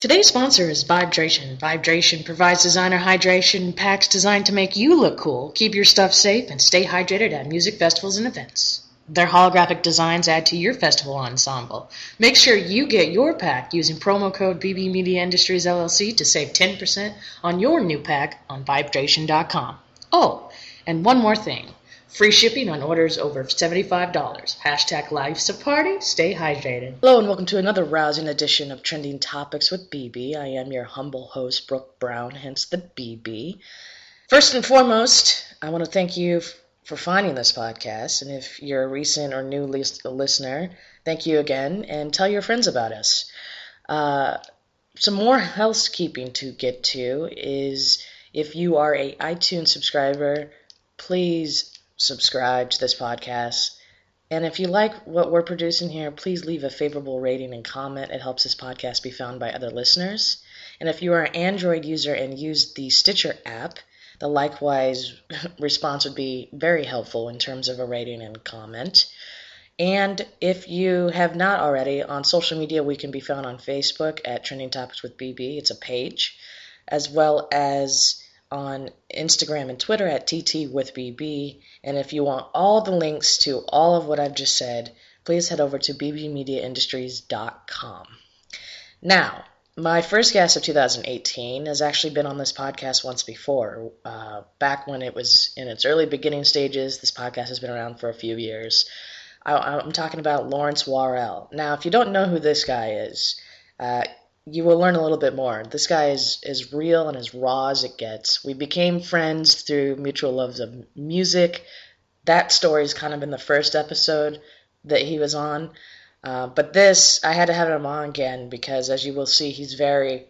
Today's sponsor is Vibedration. Vibedration provides designer hydration packs designed to make you look cool, keep your stuff safe, and stay hydrated at music festivals and events. Their holographic designs add to your festival ensemble. Make sure you get your pack using promo code BB Media Industries LLC to save 10% on your new pack on vibedration.com. Oh, and one more thing. Free shipping on orders over $75. Hashtag life's a party. Stay hydrated. Hello and welcome to another rousing edition of Trending Topics with BB. I am your humble host, Brooke Brown, hence the BB. First and foremost, I want to thank you for finding this podcast. And if you're a recent or new listener, thank you again and tell your friends about us. Uh, some more housekeeping to get to is if you are a iTunes subscriber, please subscribe to this podcast. And if you like what we're producing here, please leave a favorable rating and comment. It helps this podcast be found by other listeners. And if you are an Android user and use the Stitcher app, the likewise response would be very helpful in terms of a rating and comment. And if you have not already, on social media, we can be found on Facebook at Trending Topics with BB. It's a page, as well as on Instagram and Twitter at TT with BB. And if you want all the links to all of what I've just said, please head over to bbmediaindustries.com. Now, my first guest of 2018 has actually been on this podcast once before. Uh, back when it was in its early beginning stages, this podcast has been around for a few years. I, am talking about Lawrence Warrell. Now, if you don't know who this guy is, uh, you will learn a little bit more. This guy is as real and as raw as it gets. We became friends through mutual loves of music. That story is kind of in the first episode that he was on. Uh, but this, I had to have him on again because, as you will see, he's very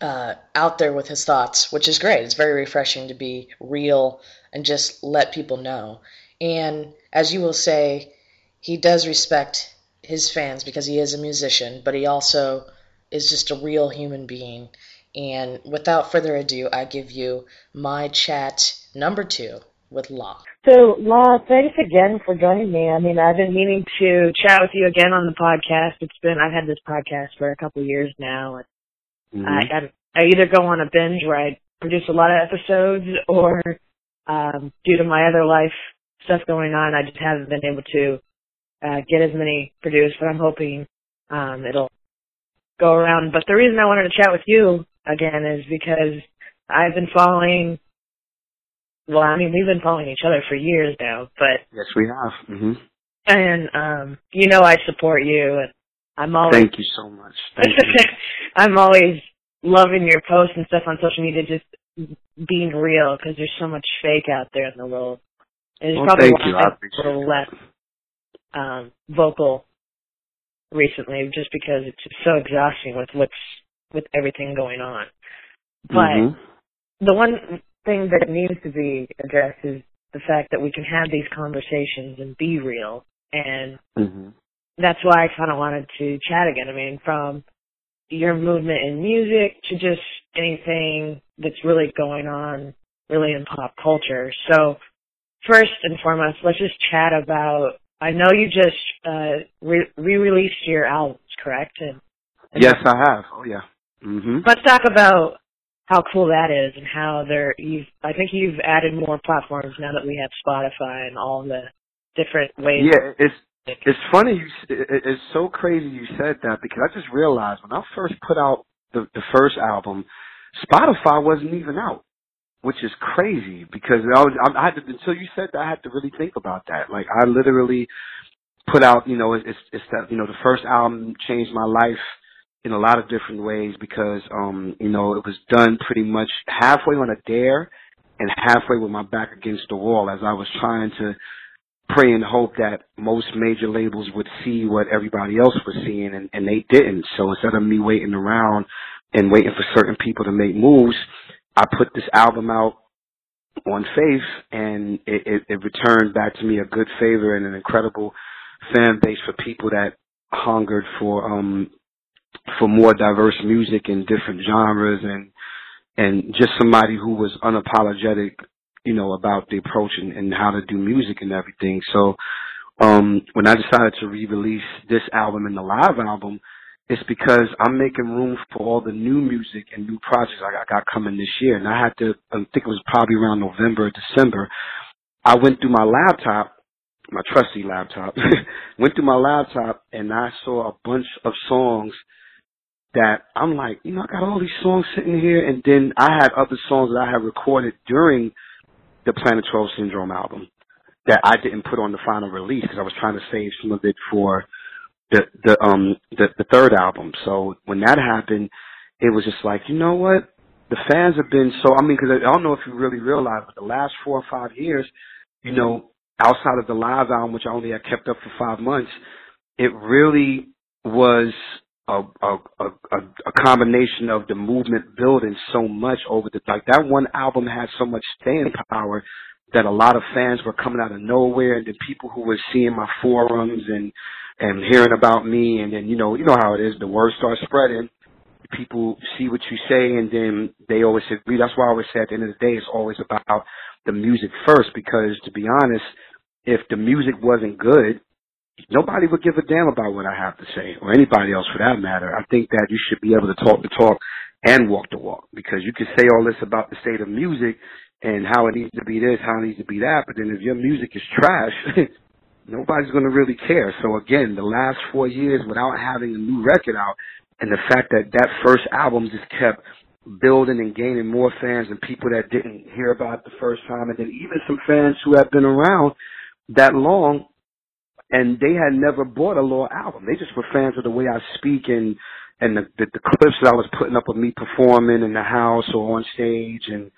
uh, out there with his thoughts, which is great. It's very refreshing to be real and just let people know. And as you will say, he does respect his fans because he is a musician, but he also is just a real human being. And without further ado, I give you my chat number two with Law. So, Law, thanks again for joining me. I mean, I've been meaning to chat with you again on the podcast. It's been I've had this podcast for a couple of years now, and mm-hmm. I, I either go on a binge where I produce a lot of episodes, or um, due to my other life stuff going on, I just haven't been able to uh, get as many produced. But I'm hoping um, it'll go around. But the reason I wanted to chat with you again is because I've been following. Well, I mean, we've been following each other for years now, but yes, we have. hmm And um, you know, I support you, and I'm always. Thank you so much. Thank you. I'm always loving your posts and stuff on social media, just being real, because there's so much fake out there in the world. And it's well, probably thank you. a little less um, vocal recently just because it's so exhausting with what's with everything going on. But mm-hmm. the one thing that needs to be addressed is the fact that we can have these conversations and be real and mm-hmm. that's why I kind of wanted to chat again. I mean, from your movement in music to just anything that's really going on really in pop culture. So first and foremost, let's just chat about I know you just uh, re- released your albums, correct? And, and yes, I have. Oh yeah. Mm-hmm. Let's talk about how cool that is and how there you've I think you've added more platforms now that we have Spotify and all the different ways. Yeah, it's it's funny you it's so crazy you said that because I just realized when I first put out the the first album, Spotify wasn't even out which is crazy because I was I had to until you said that I had to really think about that. Like I literally put out, you know, it's it's that you know the first album changed my life in a lot of different ways because um you know it was done pretty much halfway on a dare and halfway with my back against the wall as I was trying to pray and hope that most major labels would see what everybody else was seeing and, and they didn't. So instead of me waiting around and waiting for certain people to make moves, I put this album out on faith and it, it, it returned back to me a good favor and an incredible fan base for people that hungered for um for more diverse music and different genres and and just somebody who was unapologetic, you know, about the approach and, and how to do music and everything. So um when I decided to re release this album and the live album, it's because I'm making room for all the new music and new projects I got coming this year. And I had to, I think it was probably around November, December. I went through my laptop, my trusty laptop, went through my laptop and I saw a bunch of songs that I'm like, you know, I got all these songs sitting here. And then I had other songs that I had recorded during the Planet 12 Syndrome album that I didn't put on the final release because I was trying to save some of it for the the um the, the third album. So when that happened, it was just like, you know what? The fans have been so. I mean, because I don't know if you really realize, but the last four or five years, you know, outside of the live album, which I only had kept up for five months, it really was a a a, a combination of the movement building so much over the like that one album had so much staying power that a lot of fans were coming out of nowhere and the people who were seeing my forums and and hearing about me and then you know you know how it is the word starts spreading. People see what you say and then they always agree that's why i always say at the end of the day it's always about the music first because to be honest if the music wasn't good nobody would give a damn about what i have to say or anybody else for that matter. I think that you should be able to talk the talk and walk the walk because you can say all this about the state of music and how it needs to be this how it needs to be that but then if your music is trash nobody's going to really care. So again, the last four years without having a new record out, and the fact that that first album just kept building and gaining more fans and people that didn't hear about it the first time, and then even some fans who have been around that long and they had never bought a Law album. They just were fans of the way I speak and and the, the the clips that I was putting up of me performing in the house or on stage and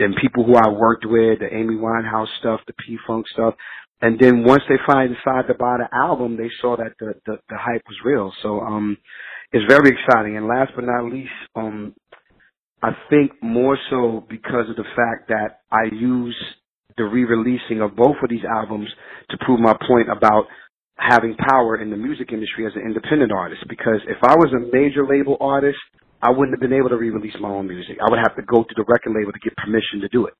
and people who I worked with, the Amy Winehouse stuff, the P Funk stuff. And then once they finally decided to buy the album, they saw that the, the, the hype was real. So, um, it's very exciting. And last but not least, um, I think more so because of the fact that I use the re-releasing of both of these albums to prove my point about having power in the music industry as an independent artist. Because if I was a major label artist, I wouldn't have been able to re-release my own music. I would have to go to the record label to get permission to do it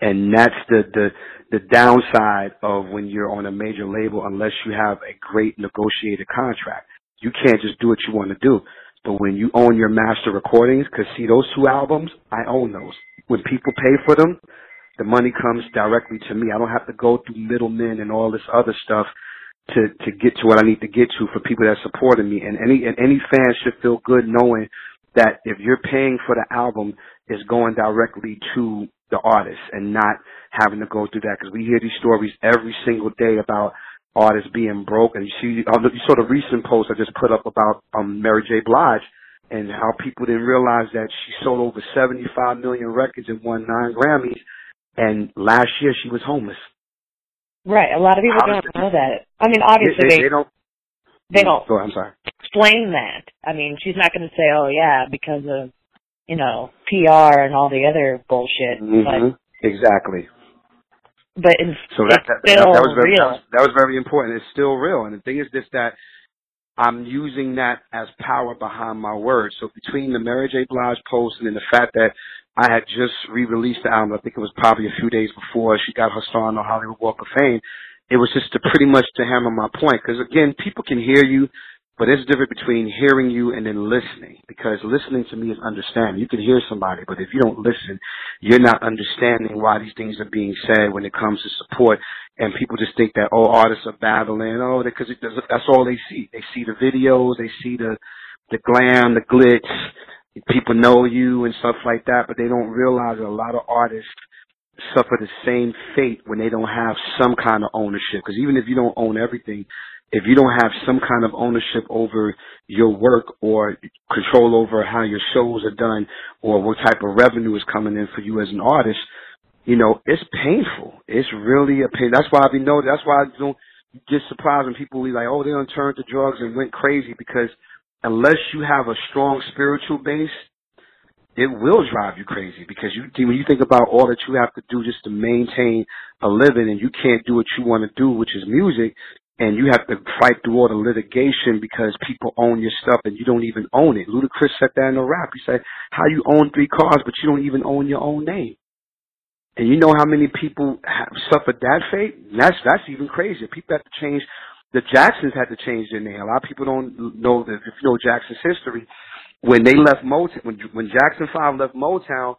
and that's the the the downside of when you're on a major label unless you have a great negotiated contract. You can't just do what you want to do. But when you own your master recordings, because see those two albums, I own those. When people pay for them, the money comes directly to me. I don't have to go through middlemen and all this other stuff to to get to what I need to get to for people that supported me. And any and any fan should feel good knowing that if you're paying for the album, is going directly to the artist and not having to go through that because we hear these stories every single day about artists being broke and you see um, you saw the recent post I just put up about um Mary J. Blige and how people didn't realize that she sold over 75 million records and won nine Grammys and last year she was homeless. Right. A lot of people don't know that. I mean, obviously they, they, they don't. They don't. Go ahead, I'm sorry. Explain that. I mean, she's not going to say, "Oh yeah," because of you know, PR and all the other bullshit. Mm-hmm. But, exactly. But it's, so that, it's that, still that, that, was very, real. That was, very important. It's still real. And the thing is this that I'm using that as power behind my words. So between the Mary J. Blige post and then the fact that I had just re-released the album, I think it was probably a few days before she got her star on the Hollywood Walk of Fame. It was just to pretty much to hammer my point. Because again, people can hear you, but there's a difference between hearing you and then listening because listening to me is understanding. You can hear somebody, but if you don't listen, you're not understanding why these things are being said when it comes to support. And people just think that, oh, artists are battling. Oh, because that's all they see. They see the videos, they see the, the glam, the glitz. People know you and stuff like that, but they don't realize that a lot of artists suffer the same fate when they don't have some kind of ownership. Because even if you don't own everything, if you don't have some kind of ownership over your work or control over how your shows are done or what type of revenue is coming in for you as an artist, you know, it's painful. It's really a pain. That's why I be know. That's why I don't get surprised when people be like, "Oh, they don't turn to drugs and went crazy," because unless you have a strong spiritual base, it will drive you crazy. Because you when you think about all that you have to do just to maintain a living, and you can't do what you want to do, which is music, and you have to fight through all the litigation because people own your stuff and you don't even own it. Ludacris said that in a rap. He said, how you own three cars but you don't even own your own name. And you know how many people have suffered that fate? That's, that's even crazier. People have to change the Jacksons had to change their name. A lot of people don't know that if you know Jackson's history. When they left Motown, when when Jackson Five left Motown,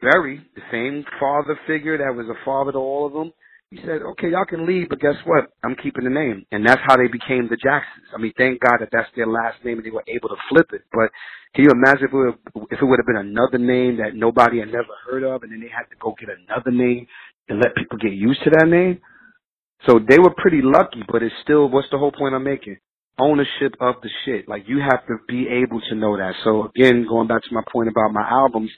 Berry, the same father figure that was a father to all of them, he said, "Okay, y'all can leave, but guess what? I'm keeping the name." And that's how they became the Jacksons. I mean, thank God that that's their last name and they were able to flip it. But can you imagine if it would, if it would have been another name that nobody had never heard of, and then they had to go get another name and let people get used to that name? So they were pretty lucky, but it's still, what's the whole point I'm making? Ownership of the shit. Like you have to be able to know that. So again, going back to my point about my albums,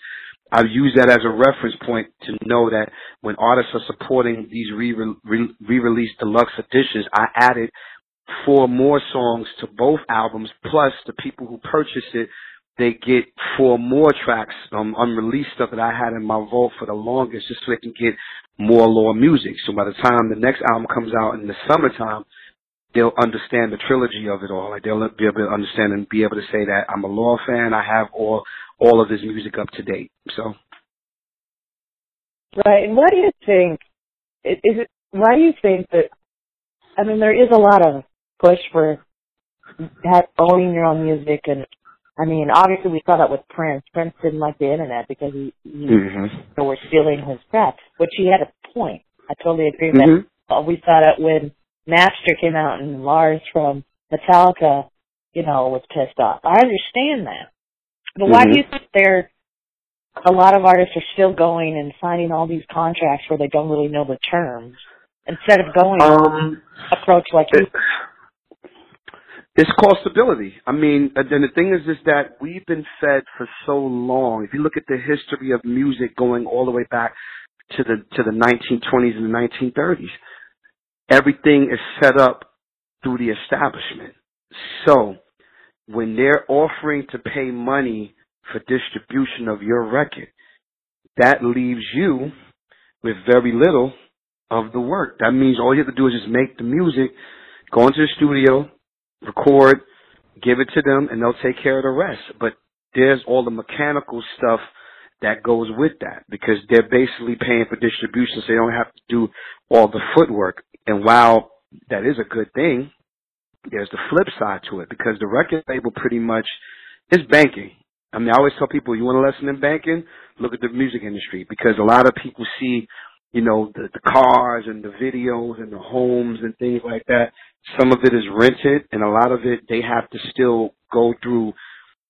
I've used that as a reference point to know that when artists are supporting these re-released deluxe editions, I added four more songs to both albums, plus the people who purchase it they get four more tracks, um, unreleased stuff that I had in my vault for the longest, just so they can get more Law music. So by the time the next album comes out in the summertime, they'll understand the trilogy of it all. Like they'll be able to understand and be able to say that I'm a Law fan. I have all all of his music up to date. So. Right. And why do you think? Is it? Why do you think that? I mean, there is a lot of push for owning your own music and I mean, obviously we saw that with Prince. Prince didn't like the internet because he, he mm-hmm. were stealing his crap, which he had a point. I totally agree with mm-hmm. that. We saw that when Napster came out and Lars from Metallica, you know, was pissed off. I understand that. But why mm-hmm. do you think there a lot of artists are still going and signing all these contracts where they don't really know the terms instead of going um, approach like you? It's called stability. I mean, uh, and the thing is, is that we've been fed for so long. If you look at the history of music going all the way back to the to the 1920s and the 1930s, everything is set up through the establishment. So, when they're offering to pay money for distribution of your record, that leaves you with very little of the work. That means all you have to do is just make the music, go into the studio, record, give it to them, and they'll take care of the rest. But there's all the mechanical stuff that goes with that because they're basically paying for distribution so they don't have to do all the footwork. And while that is a good thing, there's the flip side to it because the record label pretty much is banking. I mean, I always tell people, you want a lesson in banking? Look at the music industry because a lot of people see, you know, the, the cars and the videos and the homes and things like that. Some of it is rented, and a lot of it they have to still go through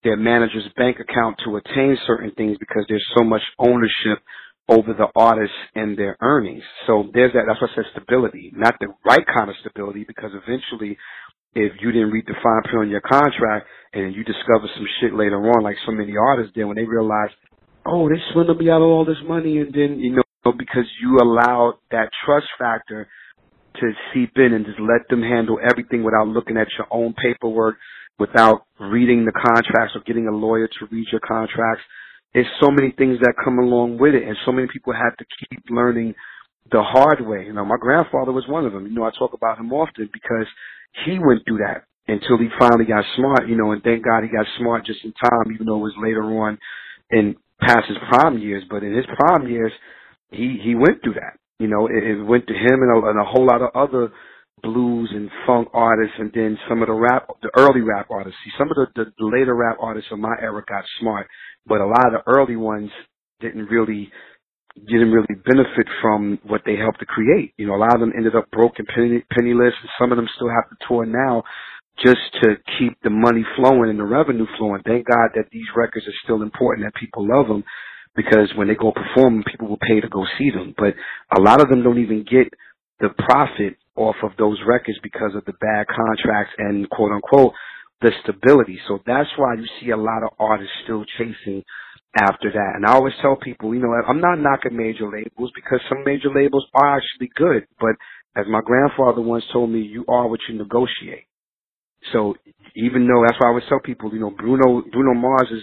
their manager's bank account to attain certain things because there's so much ownership over the artists and their earnings. So there's that. That's what I said stability, not the right kind of stability, because eventually, if you didn't read the fine print on your contract and you discover some shit later on, like so many artists did when they realized, oh, they swindled me out of all this money, and then you know because you allowed that trust factor to seep in and just let them handle everything without looking at your own paperwork, without reading the contracts or getting a lawyer to read your contracts. There's so many things that come along with it, and so many people have to keep learning the hard way. You know, my grandfather was one of them. You know, I talk about him often because he went through that until he finally got smart. You know, and thank God he got smart just in time, even though it was later on in past his prime years. But in his prime years, he he went through that. You know, it, it went to him and a, and a whole lot of other blues and funk artists, and then some of the rap, the early rap artists. See, some of the, the, later rap artists of my era got smart, but a lot of the early ones didn't really didn't really benefit from what they helped to create. You know, a lot of them ended up broke and penny, penniless, and some of them still have to tour now just to keep the money flowing and the revenue flowing. Thank God that these records are still important, that people love them, because when they go perform, people will pay to go see them. But a lot of them don't even get the profit off of those records because of the bad contracts and quote unquote the stability. So that's why you see a lot of artists still chasing after that. And I always tell people, you know, I'm not knocking major labels because some major labels are actually good. But as my grandfather once told me, you are what you negotiate. So even though that's why I always tell people, you know, Bruno Bruno Mars is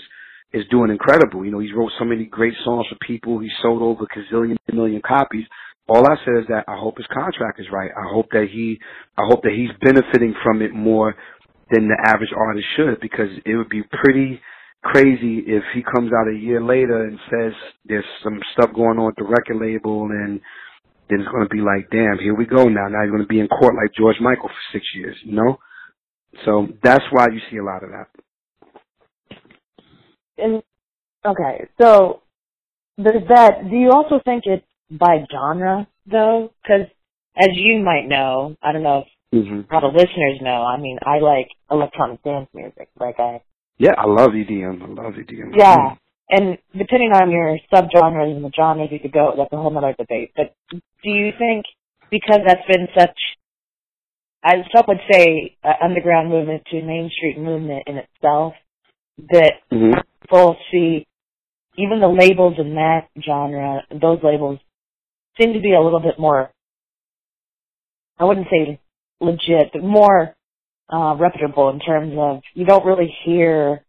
is doing incredible. You know, he's wrote so many great songs for people. He sold over a gazillion million copies. All I say is that I hope his contract is right. I hope that he, I hope that he's benefiting from it more than the average artist should, because it would be pretty crazy if he comes out a year later and says there's some stuff going on at the record label and then it's going to be like, damn, here we go now. Now you're going to be in court like George Michael for six years, you know? So that's why you see a lot of that. And okay, so there's that. Do you also think it's by genre though? Because as you might know, I don't know if Mm-hmm. how the listeners know. I mean, I like electronic dance music. Like I Yeah, I love EDM. I love EDM. Yeah. And depending on your subgenres and the genres you could go, that's a whole other debate. But do you think because that's been such, as some would say, an underground movement to Main Street movement in itself, that Mm-hmm. People see even the labels in that genre, those labels seem to be a little bit more, I wouldn't say legit, but more uh, reputable in terms of you don't really hear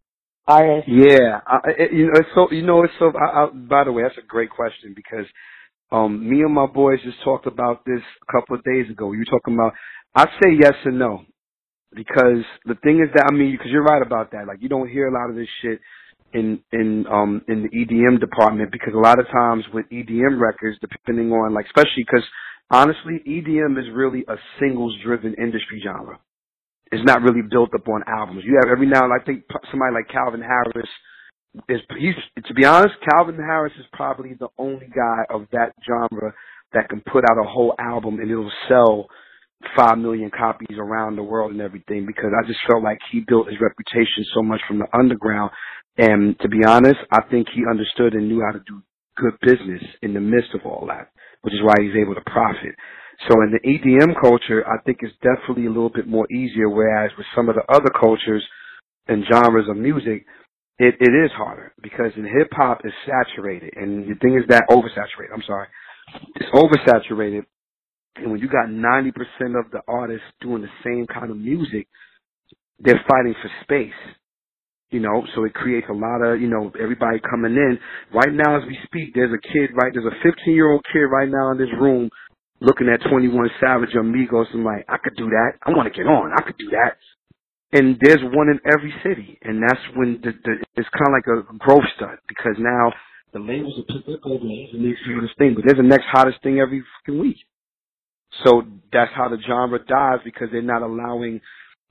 artists Yeah, I, it, you know, it's so you know, it's so. I, I, by the way, that's a great question because um, me and my boys just talked about this a couple of days ago. You talking about. I say yes and no because the thing is that I mean, because you're right about that. Like you don't hear a lot of this shit in in um in the EDM department because a lot of times with EDM records, depending on like, especially because honestly, EDM is really a singles driven industry genre it's not really built up on albums. You have every now and I think somebody like Calvin Harris is he's to be honest, Calvin Harris is probably the only guy of that genre that can put out a whole album and it'll sell five million copies around the world and everything because I just felt like he built his reputation so much from the underground and to be honest, I think he understood and knew how to do good business in the midst of all that, which is why he's able to profit. So in the EDM culture, I think it's definitely a little bit more easier, whereas with some of the other cultures and genres of music, it, it is harder because in hip hop it's saturated and the thing is that oversaturated. I'm sorry. It's oversaturated and when you got 90% of the artists doing the same kind of music, they're fighting for space. You know, so it creates a lot of, you know, everybody coming in. Right now as we speak, there's a kid, right, there's a 15 year old kid right now in this room looking at 21 Savage Amigos and like, I could do that. I want to get on. I could do that. And there's one in every city. And that's when the, the it's kind of like a growth stud because now the labels are picked up over the next hottest thing, but there's the next hottest thing every fucking week. So that's how the genre dies because they're not allowing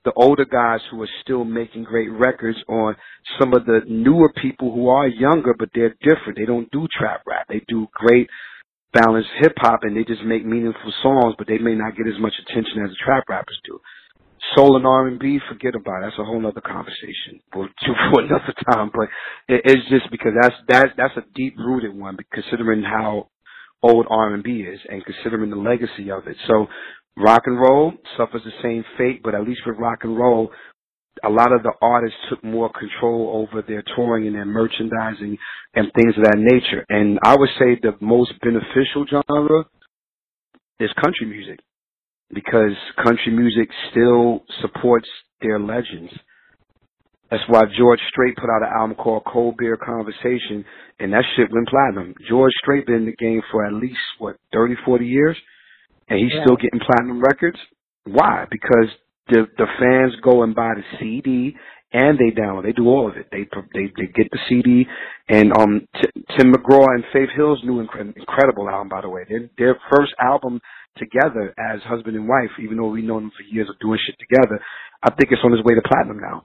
the older guys who are still making great records on some of the newer people who are younger, but they're different. They don't do trap rap. They do great balanced hip hop and they just make meaningful songs, but they may not get as much attention as the trap rappers do. Soul and R and B, forget about it. That's a whole other conversation for, for another time. But it, it's just because that's that that's a deep rooted one, considering how old R and B is and considering the legacy of it. So rock and roll suffers the same fate, but at least with rock and roll, a lot of the artists took more control over their touring and their merchandising and things of that nature. And I would say the most beneficial genre is country music because country music still supports their legends. That's why George Strait put out an album called Cold Beer Conversation, and that shit went platinum. George Strait been in the game for at least, what, 30, 40 years? And he's Yeah. still getting platinum records? Why? Because the the fans go and buy the CD and they download. They do all of it. They they they get the CD and um T- Tim McGraw and Faith Hill's new incre- incredible album by the way. Their their first album together as husband and wife. Even though we've known them for years of doing shit together, I think it's on its way to platinum now.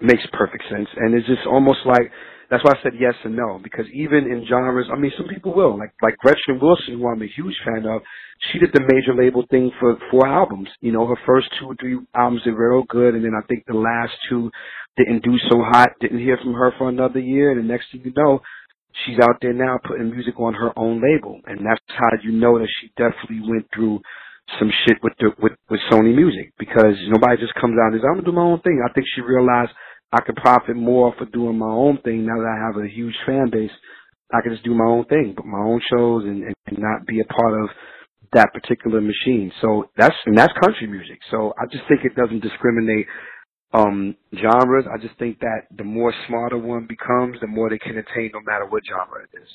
Makes perfect sense, and it's just almost like that's why I said yes and no because even in genres, I mean, some people will like like Gretchen Wilson, who I'm a huge fan of. She did the major label thing for four albums. You know, her first two or three albums did real good, and then I think the last two didn't do so hot. Didn't hear from her for another year, and the next thing you know, she's out there now putting music on her own label, and that's how you know that she definitely went through some shit with the with with Sony Music because nobody just comes out and says I'm gonna do my own thing. I think she realized I could profit more for doing my own thing now that I have a huge fan base. I can just do my own thing, put my own shows, and, and, and not be a part of that particular machine. So that's and that's country music. So I just think it doesn't discriminate um genres. I just think that the more smarter one becomes, the more they can attain no matter what genre it is.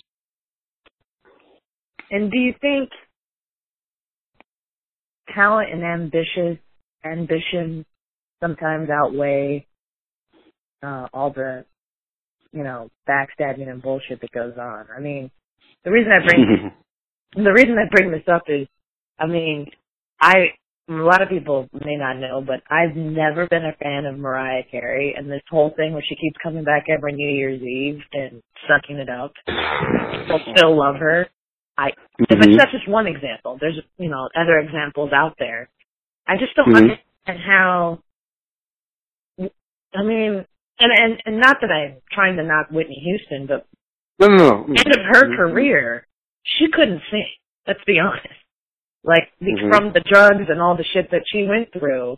And do you think talent and ambitious ambition sometimes outweigh uh, all the you know backstabbing and bullshit that goes on? I mean, the reason I bring the reason I bring this up is, I mean, I a lot of people may not know, but I've never been a fan of Mariah Carey and this whole thing where she keeps coming back every New Year's Eve and sucking it up. I still love her. I, mm-hmm. but that's just one example. There's, you know, other examples out there. I just don't mm-hmm. understand how, I mean, and, and, and not that I'm trying to knock Whitney Houston, but no, no, no. end of her mm-hmm. career, she couldn't sing. Let's be honest. Like mm-hmm. from the drugs and all the shit that she went through.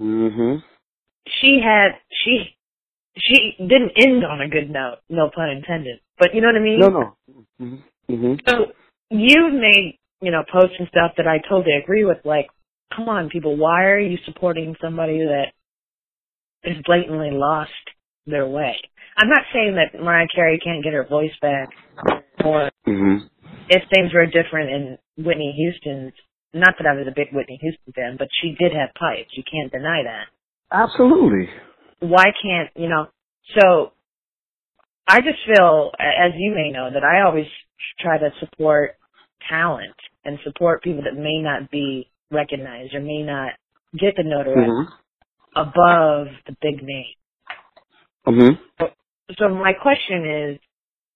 Mhm. She had she she didn't end on a good note, no pun intended. But you know what I mean? No, no. Mm-hmm. Mm-hmm. So you made you know posts and stuff that I totally agree with. Like, come on, people, why are you supporting somebody that is blatantly lost their way? I'm not saying that Mariah Carey can't get her voice back, or mm-hmm. if things were different in Whitney Houston's not that I was a big Whitney Houston fan, but she did have pipes. You can't deny that. Absolutely. Why can't, you know, so I just feel, as you may know, that I always try to support talent and support people that may not be recognized or may not get the notoriety mm-hmm. above the big name. Mm-hmm. So, my question is,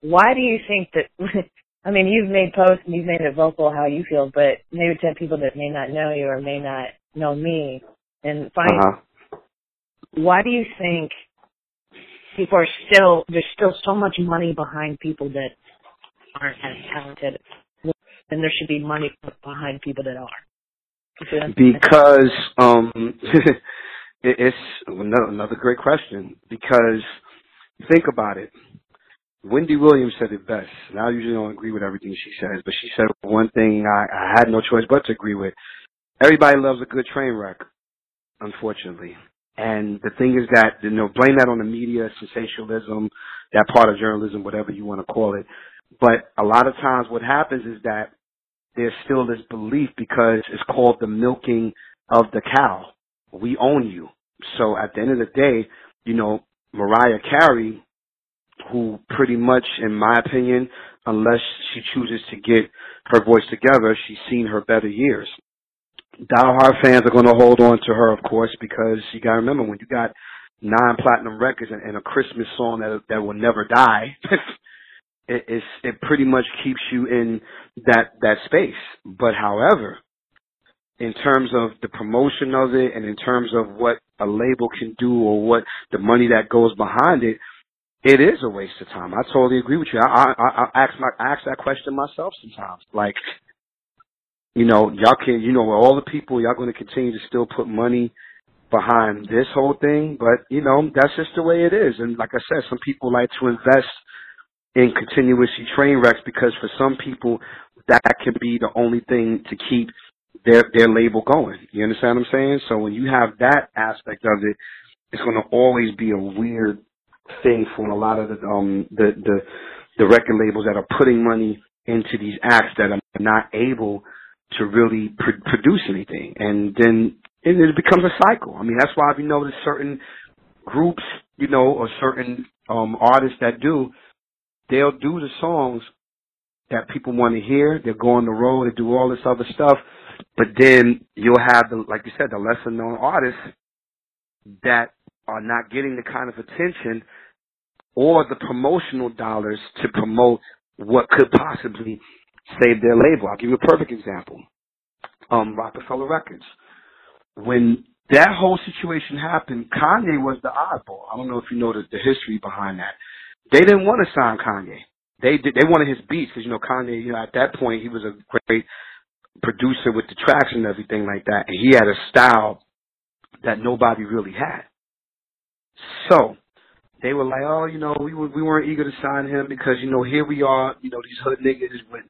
why do you think that I mean, you've made posts and you've made it vocal how you feel, but maybe to people that may not know you or may not know me, and find uh-huh. why do you think people are still there's still so much money behind people that aren't as talented, and there should be money behind people that are? Because um, it's another great question. Because think about it Wendy Williams said it best, and I usually don't agree with everything she says, but she said one thing I, I had no choice but to agree with. Everybody loves a good train wreck, unfortunately. And the thing is that, you know, blame that on the media, sensationalism, that part of journalism, whatever you want to call it. But a lot of times what happens is that there's still this belief because it's called the milking of the cow. We own you. So at the end of the day, you know, Mariah Carey who pretty much, in my opinion, unless she chooses to get her voice together, she's seen her better years. Hard fans are going to hold on to her, of course, because you got to remember when you got nine platinum records and, and a Christmas song that that will never die. it, it's, it pretty much keeps you in that that space. But however, in terms of the promotion of it and in terms of what a label can do or what the money that goes behind it, it is a waste of time. I totally agree with you. I I, I ask my I ask that question myself sometimes. Like, you know, y'all can you know all the people y'all going to continue to still put money behind this whole thing, but you know that's just the way it is. And like I said, some people like to invest in continuously train wrecks because for some people that can be the only thing to keep their their label going. You understand what I'm saying? So when you have that aspect of it, it's going to always be a weird thing for a lot of the um the the the record labels that are putting money into these acts that are not able to really pr- produce anything, and then and it becomes a cycle. I mean, that's why we notice certain groups, you know, or certain um artists that do, they'll do the songs that people want to hear. They'll go on the road and do all this other stuff, but then you'll have the, like you said, the lesser known artists that are not getting the kind of attention or the promotional dollars to promote what could possibly save their label. I'll give you a perfect example. Um, Roc-A-Fella Records. When that whole situation happened, Kanye was the oddball. I don't know if you know the, the history behind that. They didn't want to sign Kanye. They did, they wanted his beats because you know Kanye. You know at that point he was a great producer with the tracks and everything like that, and he had a style that nobody really had. So they were like, oh, you know, we were, we weren't eager to sign him because you know here we are, you know, these hood niggas with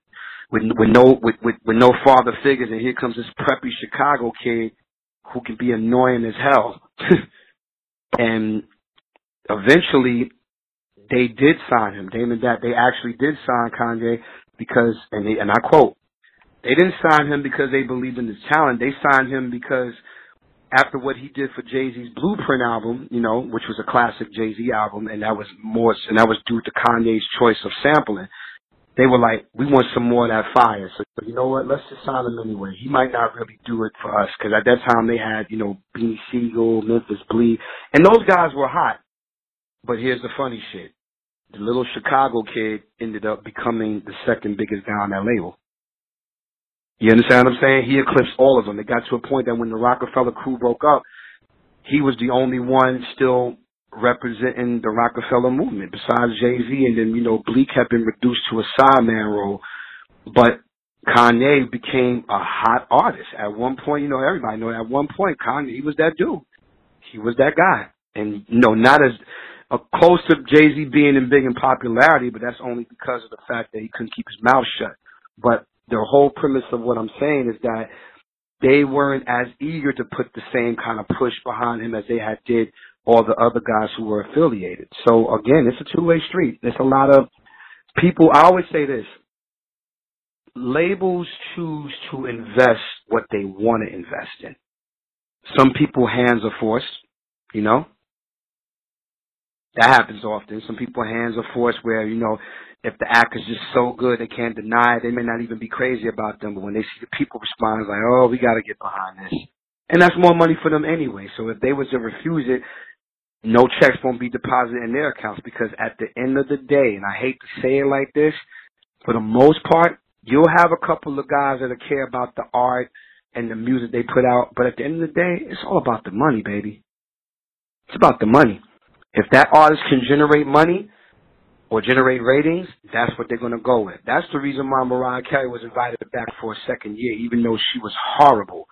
with with no with with, with no father figures, and here comes this preppy Chicago kid who can be annoying as hell. and eventually, they did sign him. Damon that they actually did sign Kanye because, and they, and I quote, they didn't sign him because they believed in his talent. They signed him because after what he did for Jay Z's Blueprint album, you know, which was a classic Jay Z album, and that was more, and that was due to Kanye's choice of sampling. they were like, we want some more of that fire. So you know what? Let's just sign him anyway. He might not really do it for us because at that time they had, you know, Beanie Sigel, Memphis Bleek, and those guys were hot. But here's the funny shit: the little Chicago kid ended up becoming the second biggest guy on that label. You understand what I'm saying? He eclipsed all of them. It got to a point that when the Roc-A-Fella crew broke up, he was the only one still representing the Roc-A-Fella movement besides Jay-Z. And then, you know, Bleek had been reduced to a sideman role. But Kanye became a hot artist. At one point, you know, everybody know at one point Kanye, he was that dude. He was that guy. And, you know, not as uh, close to Jay-Z being in big in popularity, but that's only because of the fact that he couldn't keep his mouth shut. But the whole premise of what I'm saying is that they weren't as eager to put the same kind of push behind him as they had did all the other guys who were affiliated. So again, it's a two-way street. There's a lot of people. I always say this: labels choose to invest what they want to invest in. Some people hands are forced, you know. That happens often. Some people hands are forced where, you know, if the act is just so good they can't deny it, they may not even be crazy about them, but when they see the people respond, it's like, oh, we gotta get behind this. And that's more money for them anyway. So if they was to refuse it, no checks won't be deposited in their accounts because at the end of the day, and I hate to say it like this, for the most part, you'll have a couple of guys that care about the art and the music they put out, but at the end of the day, it's all about the money, baby. It's about the money. If that artist can generate money or generate ratings, that's what they're going to go with. That's the reason why Mariah Carey was invited back for a second year, even though she was horrible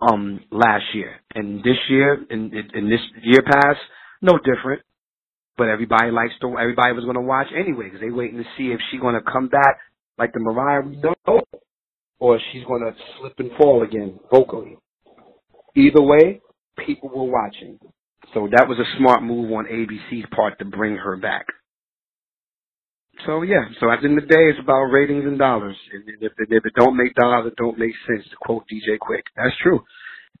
um last year. And this year, in this year past, no different. But everybody likes to, everybody was going to watch anyway because they waiting to see if she's going to come back like the Mariah we know, or she's going to slip and fall again vocally. Either way, people were watching. So that was a smart move on ABC's part to bring her back. So yeah, so at the end of the day, it's about ratings and dollars. And if it, if it don't make dollars, it don't make sense. To quote DJ Quik, that's true.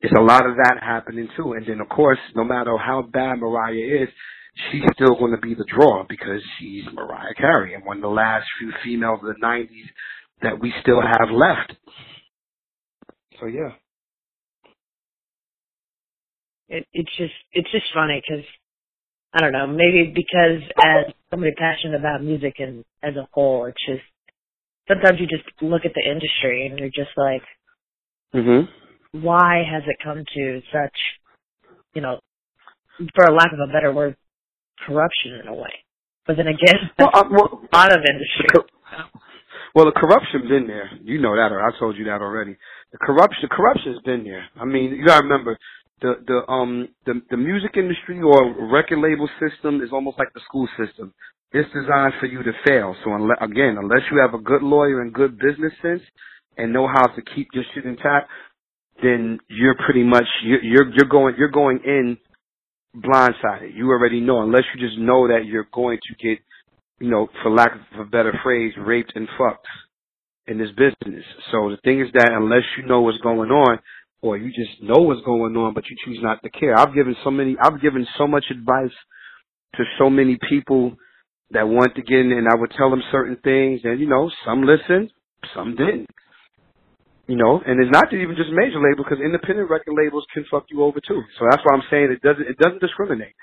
It's a lot of that happening too. And then of course, no matter how bad Mariah is, she's still going to be the draw because she's Mariah Carey and one of the last few females of the '90s that we still have left. So yeah. It, it's just it's just funny because I don't know maybe because as somebody passionate about music and as a whole, it's just sometimes you just look at the industry and you're just like, hmm why has it come to such, you know, for a lack of a better word, corruption in a way? But then again, well, uh, well, a lot of industry. Well, the corruption's in there. You know that, or I told you that already. The corruption, the corruption's been there. I mean, you gotta remember, the the um the the music industry or record label system is almost like the school system. It's designed for you to fail. So unless, again, unless you have a good lawyer and good business sense and know how to keep your shit intact, then you're pretty much you're you're, you're going you're going in blindsided. You already know unless you just know that you're going to get, you know, for lack of a better phrase, raped and fucked in this business. So the thing is that unless you know what's going on, or you just know what's going on, but you choose not to care. I've given so many, I've given so much advice to so many people that want to get in, and I would tell them certain things, and you know, some listened, some didn't. You know, and it's not even just major label because independent record labels can fuck you over too. So that's why I'm saying it doesn't it doesn't discriminate.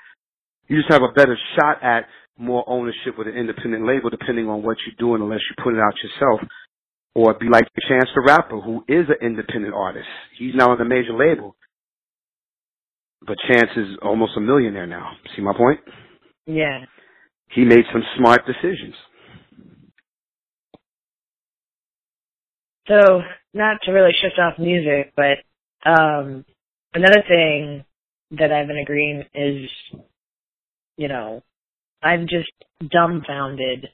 You just have a better shot at more ownership with an independent label depending on what you're doing unless you put it out yourself or be like Chance the Rapper, who is an independent artist. He's now on a major label, but Chance is almost a millionaire now. See my point? Yeah. He made some smart decisions. So, not to really shift off music, but um, another thing that I've been agreeing is, you know, I'm just dumbfounded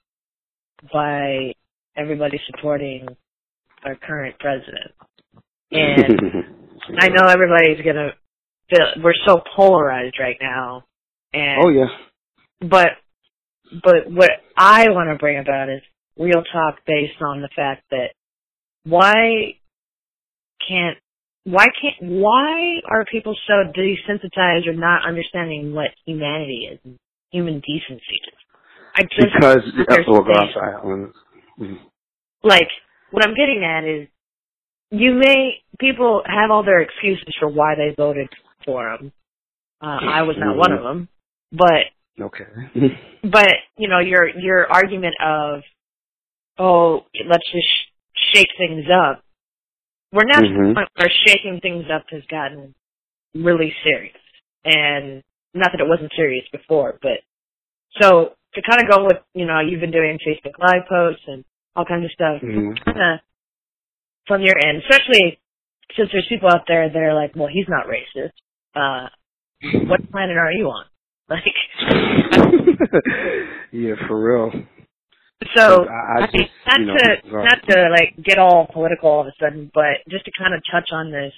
by everybody supporting our current president. And I know everybody's gonna feel we're so polarized right now. And oh yeah. But but what I want to bring about is real talk based on the fact that why can't why can't why are people so desensitized or not understanding what humanity is, human decency is? I just because oh, God, sorry. Mm-hmm. Like, what I'm getting at is, you may, people have all their excuses for why they voted for him. Uh, I was not one of Mm-hmm. them, but Okay. but you know your your argument of oh let's just sh- shake things up we're now to Mhm. the point where shaking things up has gotten really serious and not that it wasn't serious before but so to kind of go with you know you've been doing facebook live posts and all kinds of stuff Mhm. kind from your end especially since there's people out there that are like well he's not racist uh what planet are you on like yeah, for real. So I- I I mean, just, not you know, to sorry. not to like get all political all of a sudden, but just to kind of touch on this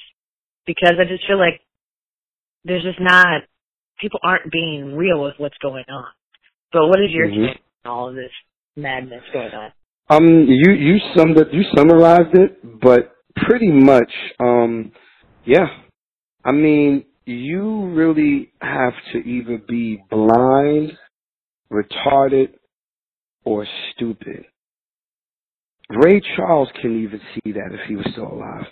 because I just feel like there's just not people aren't being real with what's going on. But what is your Mhm. take on all of this madness going on? Um, you you summed it, you summarized it, but pretty much, um, yeah. I mean, you really have to either be blind, retarded, or stupid. Ray Charles can even see that if he was still alive.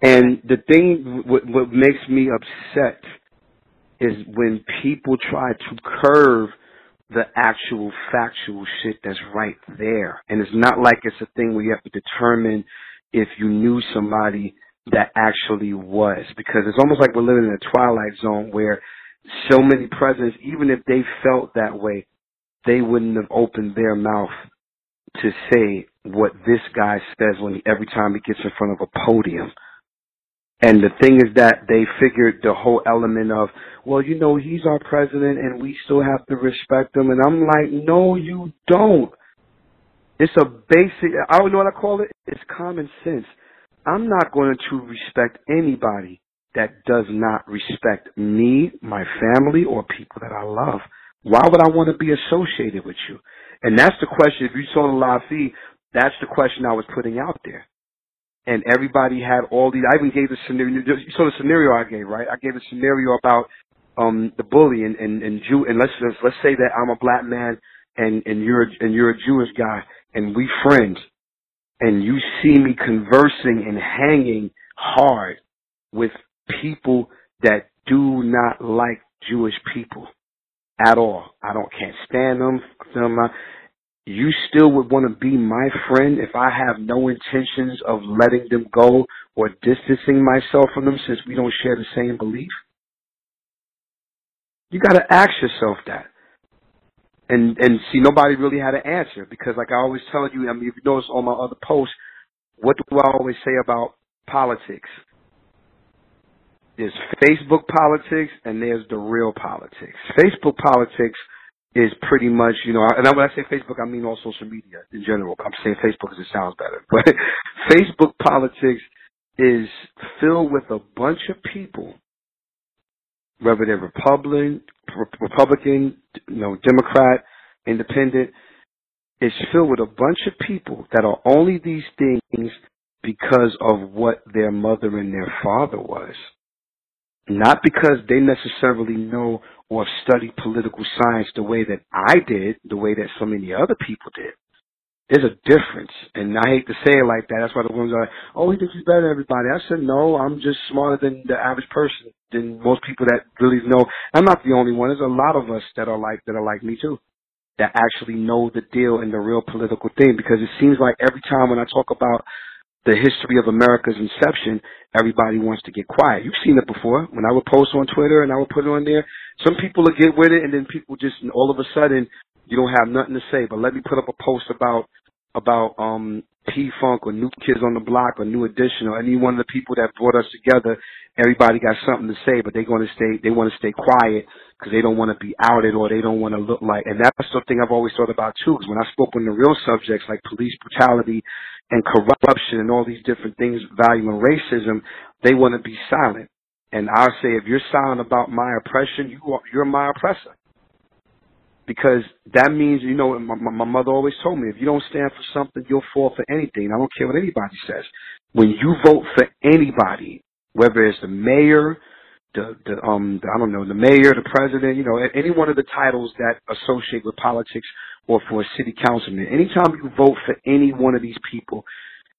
And the thing, what, what makes me upset is when people try to curve the actual factual shit that's right there. And it's not like it's a thing where you have to determine if you knew somebody that actually was. Because it's almost like we're living in a twilight zone where so many presidents, even if they felt that way, they wouldn't have opened their mouth to say what this guy says when he, every time he gets in front of a podium. And the thing is that they figured the whole element of, well, you know, he's our president and we still have to respect him. And I'm like, no, you don't. It's a basic, I don't know what I call it. It's common sense. I'm not going to respect anybody that does not respect me, my family, or people that I love. Why would I want to be associated with you? And that's the question. If you saw the live feed, that's the question I was putting out there and everybody had all these. I even gave the scenario. You saw the scenario I gave, right? I gave a scenario about um the bully and and and Jew. And let's let's, let's say that I'm a black man and and you're a, and you're a Jewish guy, and we friends, and you see me conversing and hanging hard with people that do not like Jewish people at all. I don't can't stand them. them you still would want to be my friend if I have no intentions of letting them go or distancing myself from them since we don't share the same belief? You got to ask yourself that. And and see, nobody really had an answer because, like I always tell you, I mean, if you notice on my other posts, what do I always say about politics? There's Facebook politics and there's the real politics. Facebook politics is pretty much, you know, and when I say Facebook, I mean all social media in general. I'm saying Facebook because it sounds better. But Facebook politics is filled with a bunch of people, whether they're Republican, Republican, you know, Democrat, Independent. It's filled with a bunch of people that are only these things because of what their mother and their father was. Not because they necessarily know or study political science the way that I did, the way that so many other people did. There's a difference. And I hate to say it like that. That's why the women are like, oh, he thinks he's better than everybody. I said, no, I'm just smarter than the average person, than most people that really know. I'm not the only one. There's a lot of us that are like, that are like me too, that actually know the deal and the real political thing because it seems like every time when I talk about the history of America's inception, everybody wants to get quiet. You've seen it before. When I would post on Twitter and I would put it on there, some people would get with it and then people just all of a sudden you don't have nothing to say. But let me put up a post about about um P Funk or New Kids on the Block or New Edition or any one of the people that brought us together. Everybody got something to say, but they're going to stay. They want to stay quiet because they don't want to be outed or they don't want to look like. And that's the thing I've always thought about too. Because when I spoke on the real subjects like police brutality and corruption and all these different things, value and racism, they want to be silent. And I'll say, if you're silent about my oppression, you are, you're my oppressor. Because that means, you know, my, my mother always told me, if you don't stand for something, you'll fall for anything. I don't care what anybody says. When you vote for anybody, whether it's the mayor, the, the um the, I don't know the mayor, the president, you know, any one of the titles that associate with politics or for a city councilman. Anytime you vote for any one of these people,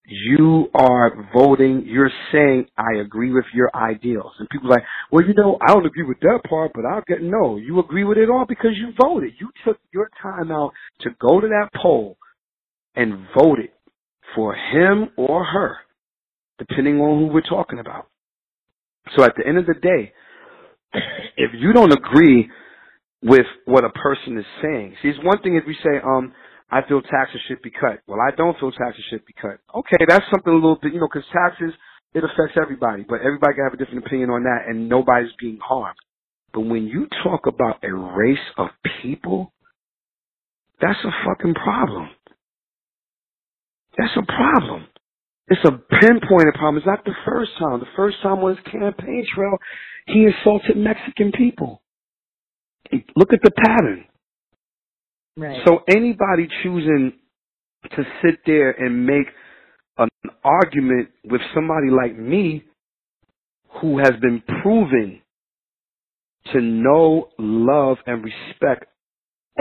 you are voting, you're saying, I agree with your ideals. And people are like, well, you know, I don't agree with that part, but I'll get, no, you agree with it all because you voted. You took your time out to go to that poll and voted for him or her, depending on who we're talking about. So at the end of the day, if you don't agree with what a person is saying, see, it's one thing if we say, um, I feel taxes should be cut. Well, I don't feel taxes should be cut. Okay, that's something a little bit, you know, because taxes, it affects everybody, but everybody can have a different opinion on that, and nobody's being harmed. But when you talk about a race of people, that's a fucking problem. That's a problem. It's a pinpointed problem. It's not the first time. The first time on his campaign trail, he insulted Mexican people. Look at the pattern. Right. So anybody choosing to sit there and make an argument with somebody like me who has been proven to know, love, and respect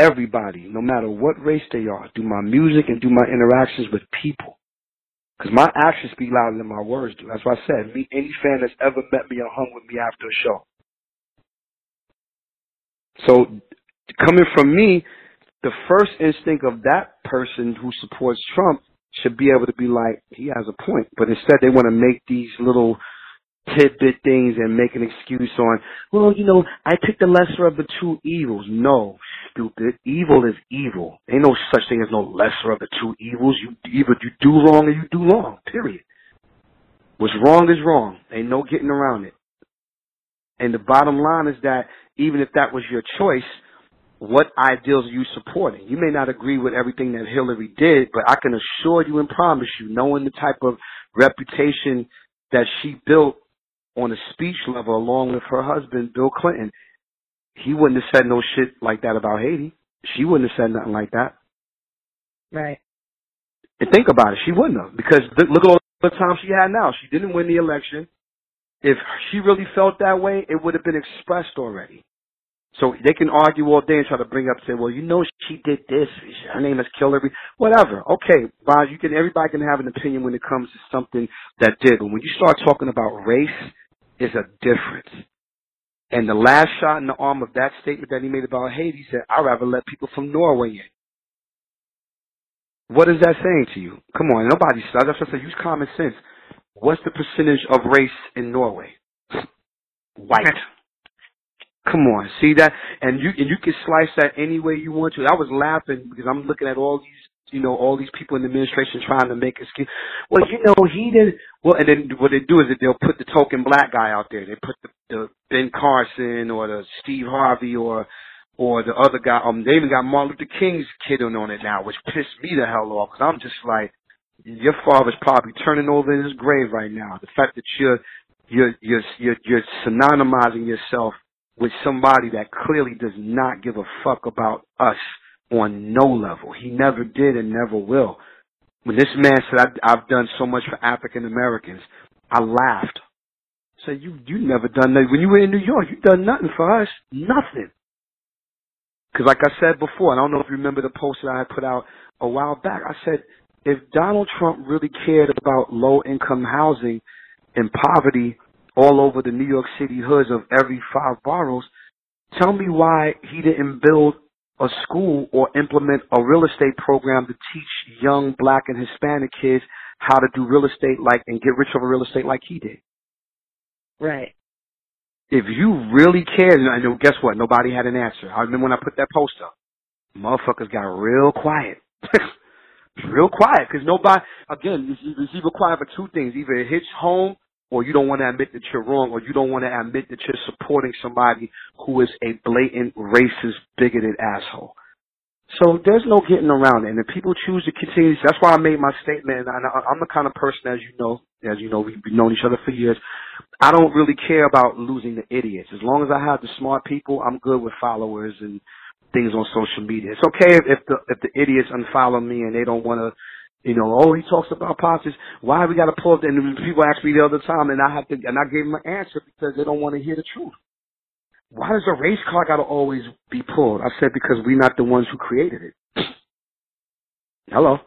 everybody, no matter what race they are, through my music and through my interactions with people. Because my actions speak louder than my words do. That's why I said, any fan that's ever met me or hung with me after a show. So, coming from me, the first instinct of that person who supports Trump should be able to be like, he has a point. But instead, they want to make these little tidbit things and make an excuse on, well, you know, I picked the lesser of the two evils. No, stupid. Evil is evil. Ain't no such thing as no lesser of the two evils. You either you do wrong or you do wrong. Period. What's wrong is wrong. Ain't no getting around it. And the bottom line is that even if that was your choice, what ideals are you supporting? You may not agree with everything that Hillary did, but I can assure you and promise you, knowing the type of reputation that she built on a speech level along with her husband, Bill Clinton, he wouldn't have said no shit like that about Haiti. She wouldn't have said nothing like that. Right. And think about it, she wouldn't have because look at all the time she had now. She didn't win the election. If she really felt that way, it would have been expressed already. So they can argue all day and try to bring up, say, well, you know, she did this. Her name is Hillary. Whatever. Okay, Boz, you can. Everybody can have an opinion when it comes to something that did. But when you start talking about race, is a difference. And the last shot in the arm of that statement that he made about Haiti said, I'd rather let people from Norway in. What is that saying to you? Come on, nobody. That's what I say. Use common sense. What's the percentage of race in Norway? White. Come on, see that? And you and you can slice that any way you want to. I was laughing because I'm looking at all these, you know, all these people in the administration trying to make excuse. Well, you know, he did. Well, and then what they do is that they'll put the token black guy out there. They put the, the Ben Carson or the Steve Harvey or or the other guy. Um, they even got Martin Luther King's kid on it now, which pissed me the hell off because I'm just like, your father's probably turning over in his grave right now. The fact that you're you're you're you're, you're synonymizing yourself with somebody that clearly does not give a fuck about us on no level. He never did and never will. When this man said, I've, done so much for African Americans, I laughed. Said, you, you never done that. When you were in New York, you done nothing for us. Nothing. Cause like I said before, and I don't know if you remember the post that I had put out a while back, I said, if Donald Trump really cared about low income housing and poverty all over the New York City hoods of every five boroughs, tell me why he didn't build a school or implement a real estate program to teach young black and Hispanic kids how to do real estate like and get rich over real estate like he did. Right. If you really cared, and I know, guess what? Nobody had an answer. I remember when I put that post up. Motherfuckers got real quiet. real quiet because nobody, again, it's either quiet for two things. Either it hits home or you don't want to admit that you're wrong, or you don't want to admit that you're supporting somebody who is a blatant, racist, bigoted asshole. So there's no getting around it. And if people choose to continue, that's why I made my statement. And I'm the kind of person, as you know, as you know, we've known each other for years. I don't really care about losing the idiots. As long as I have the smart people, I'm good with followers and things on social media. It's okay if, if the if the idiots unfollow me and they don't want to You know, oh, he talks about politics. Why we got to pull up? And people ask me the other time, and I have to, and I gave them an answer because they don't want to hear the truth. Why does a race car got to always be pulled? I said because we're not the ones who created it. Hello.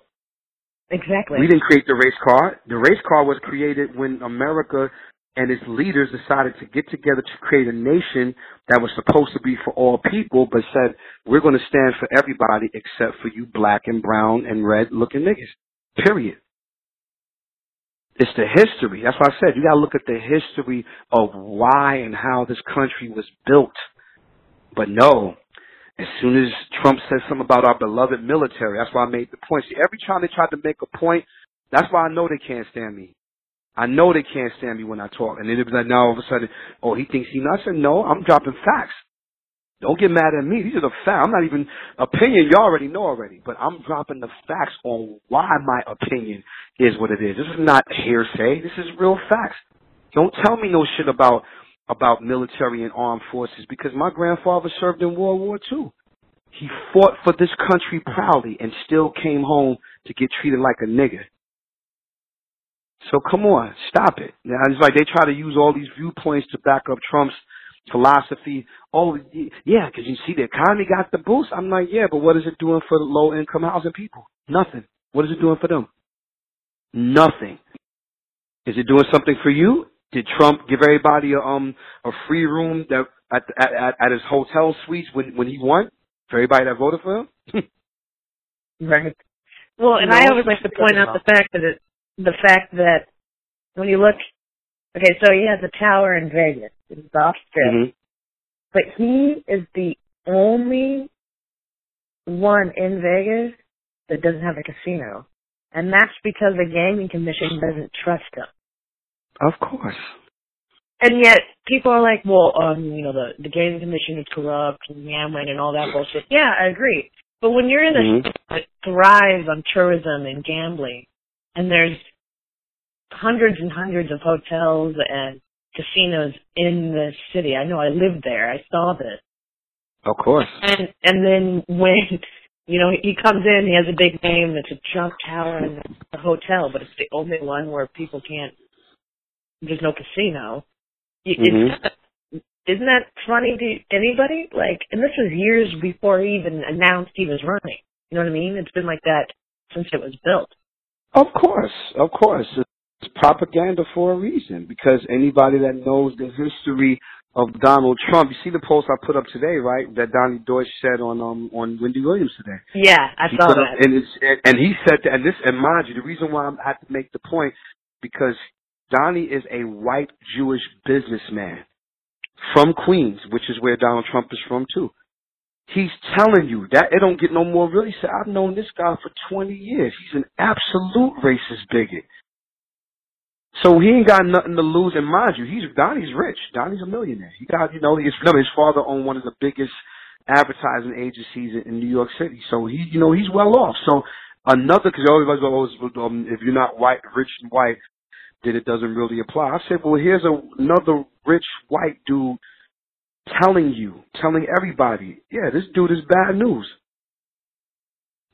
Exactly. We didn't create the race car. The race car was created when America and its leaders decided to get together to create a nation that was supposed to be for all people, but said, we're going to stand for everybody except for you black and brown and red looking niggas. Period. It's the history. That's why I said you gotta look at the history of why and how this country was built. But no, as soon as Trump says something about our beloved military, that's why I made the point. See, every time they try to make a point, that's why I know they can't stand me. I know they can't stand me when I talk. And then it was like, now all of a sudden, oh, he thinks he nuts. I said, no, I'm dropping facts. Don't get mad at me. These are the facts. I'm not even opinion. You already know already, but I'm dropping the facts on why my opinion is what it is. This is not hearsay. This is real facts. Don't tell me no shit about about military and armed forces because my grandfather served in World War II. He fought for this country proudly and still came home to get treated like a nigger. So come on, stop it. Now, it's like they try to use all these viewpoints to back up Trump's philosophy. Oh, yeah, because you see the economy got the boost. I'm like, yeah, but what is it doing for the low income housing people? Nothing. What is it doing for them? Nothing. Is it doing something for you? Did Trump give everybody a um a free room that at at, at his hotel suites when when he won for everybody that voted for him? right. Well, and you know, I always like to point out the fact that it, the fact that when you look, okay, so he has a tower in Vegas. It's off strip, mm-hmm. but he is the only one in Vegas that doesn't have a casino, and that's because the gaming commission doesn't trust him. Of course. And yet people are like, well, um, you know, the the gaming commission is corrupt and gambling and all that bullshit. Yeah, I agree. But when you're in a mm-hmm. that thrives on tourism and gambling, and there's hundreds and hundreds of hotels and casinos in the city. I know I lived there. I saw this. Of course. And and then when you know he comes in, he has a big name. It's a Trump Tower and a hotel, but it's the only one where people can't. There's no casino. Mm-hmm. Isn't that funny to anybody? Like, and this was years before he even announced he was running. You know what I mean? It's been like that since it was built. Of course, of course. It's propaganda for a reason because anybody that knows the history of Donald Trump, you see the post I put up today, right? That Donny Deutsch said on um on Wendy Williams today. Yeah, I he saw that. Up, and it's and he said that, and this and mind you, the reason why I had to make the point because Donny is a white Jewish businessman from Queens, which is where Donald Trump is from too. He's telling you that it don't get no more real. He said, I've known this guy for 20 years. He's an absolute racist bigot. So he ain't got nothing to lose. And mind you, he's Donny's rich. Donny's a millionaire. He got, you know, his, his father owned one of the biggest advertising agencies in, New York City. So he, you know, he's well off. So another, because everybody's always, um, if you're not white, rich and white, then it doesn't really apply. I said, well, here's a, another rich white dude telling you, telling everybody, yeah, this dude is bad news.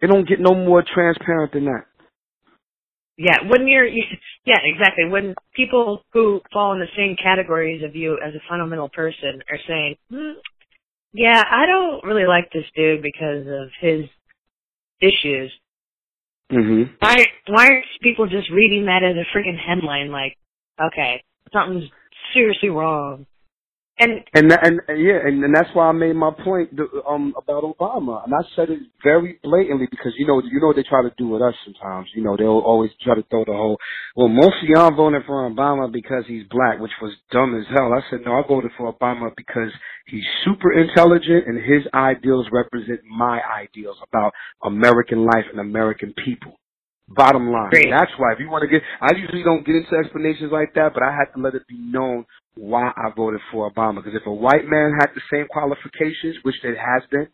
It don't get no more transparent than that. Yeah, when you're, yeah, exactly. When people who fall in the same categories of you as a fundamental person are saying, hmm, yeah, I don't really like this dude because of his issues. Mm-hmm. Why, why aren't people just reading that as a freaking headline? Like, okay, something's seriously wrong. And and and yeah, and, and that's why I made my point um about Obama, and I said it very blatantly because you know you know what they try to do with us sometimes. You know they'll always try to throw the whole well most of y'all voted for Obama because he's black, which was dumb as hell. I said no, I voted for Obama because he's super intelligent and his ideals represent my ideals about American life and American people. Bottom line. Great. That's why if you want to get, I usually don't get into explanations like that, but I had to let it be known why I voted for Obama. Because if a white man had the same qualifications, which it has been,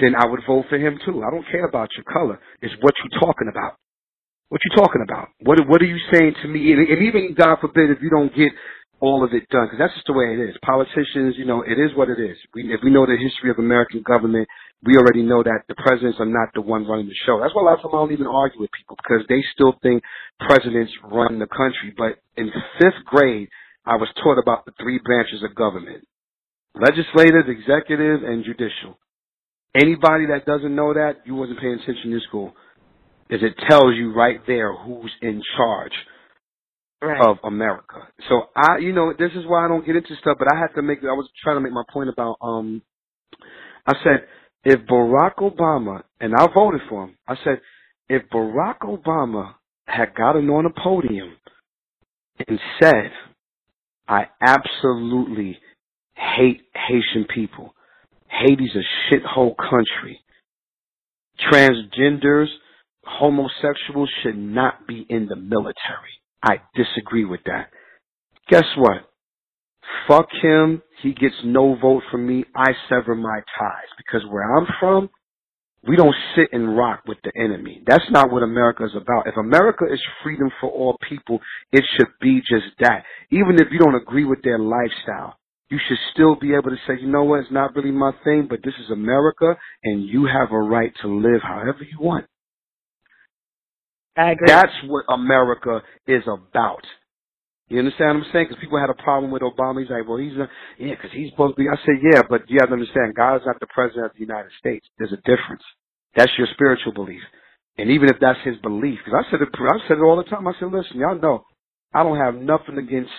then I would vote for him too. I don't care about your color. It's what you're talking about. What you talking about? What What are you saying to me? And, and even God forbid if you don't get all of it done, because that's just the way it is. Politicians, you know, it is what it is. We, if we know the history of American government, we already know that the presidents are not the one running the show. That's why a lot of times I don't even argue with people because they still think presidents run the country. But in fifth grade, I was taught about the three branches of government. Legislative, executive, and judicial. Anybody that doesn't know that, you wasn't paying attention in school. Is it tells you right there who's in charge right. of America. So I, you know, this is why I don't get into stuff. But I had to make. I was trying to make my point about. Um, I said if Barack Obama and I voted for him. I said if Barack Obama had gotten on a podium and said, "I absolutely hate Haitian people. Haiti's a shithole country. Transgenders, homosexuals should not be in the military." I disagree with that. Guess what? Fuck him. He gets no vote from me. I sever my ties because where I'm from, we don't sit and rock with the enemy. That's not what America is about. If America is freedom for all people, it should be just that. Even if you don't agree with their lifestyle, you should still be able to say, you know what, it's not really my thing, but this is America and you have a right to live however you want. I agree. That's what America is about. You understand what I'm saying? Because people had a problem with Obama. He's like, well, he's not, yeah, because he's supposed to be. I said, yeah, but you have to understand, God is not the president of the United States. There's a difference. That's your spiritual belief. And even if that's his belief, because I said it, I said it all the time. I said, listen, y'all know, I don't have nothing against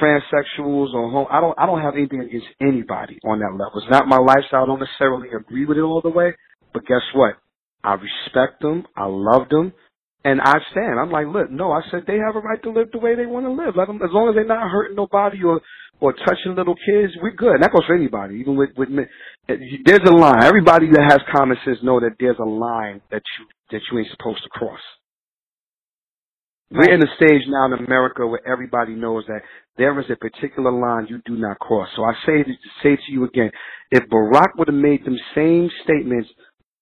transsexuals or home. I don't, I don't have anything against anybody on that level. It's not my lifestyle. I don't necessarily agree with it all the way, but guess what? I respect them. I love them. And I stand. I'm like, look, no. I said they have a right to live the way they want to live. Let them, as long as they're not hurting nobody or or touching little kids, we're good. And that goes for anybody, even with with me. There's a line. Everybody that has common sense know that there's a line that you that you ain't supposed to cross. We're in a stage now in America where everybody knows that there is a particular line you do not cross. So I say to say to you again, if Barack would have made them same statements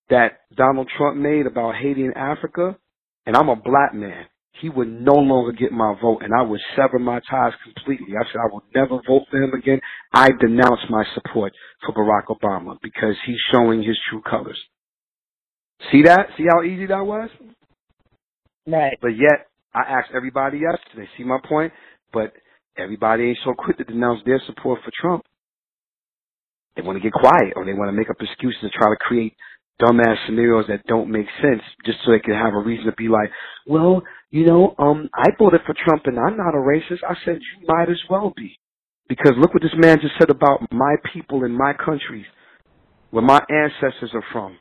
that Donald Trump made about Haiti and Africa, and I'm a black man, he would no longer get my vote and I would sever my ties completely. I said I will never vote for him again. I denounce my support for Barack Obama because he's showing his true colors. See that? See how easy that was? Right. But yet, I asked everybody yesterday, see my point? But everybody ain't so quick to denounce their support for Trump. They want to get quiet or they want to make up excuses to try to create dumbass scenarios that don't make sense just so they can have a reason to be like, well, you know, um, I voted for Trump and I'm not a racist. I said, you might as well be. Because look what this man just said about my people in my countries, where my ancestors are from.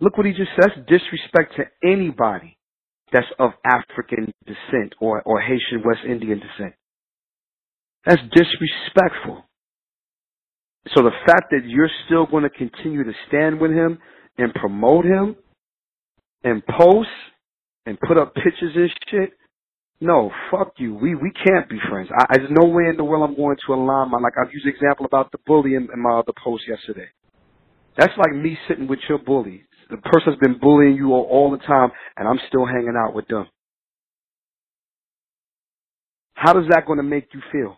Look what he just says, disrespect to anybody that's of African descent or, or Haitian West Indian descent. That's disrespectful. So the fact that you're still going to continue to stand with him and promote him and post and put up pictures and shit, no, fuck you. We we can't be friends. I, there's no way in the world I'm going to align my like I've used the example about the bully in, in my other post yesterday. That's like me sitting with your bully. The person's been bullying you all, all the time, and I'm still hanging out with them. How does that going to make you feel?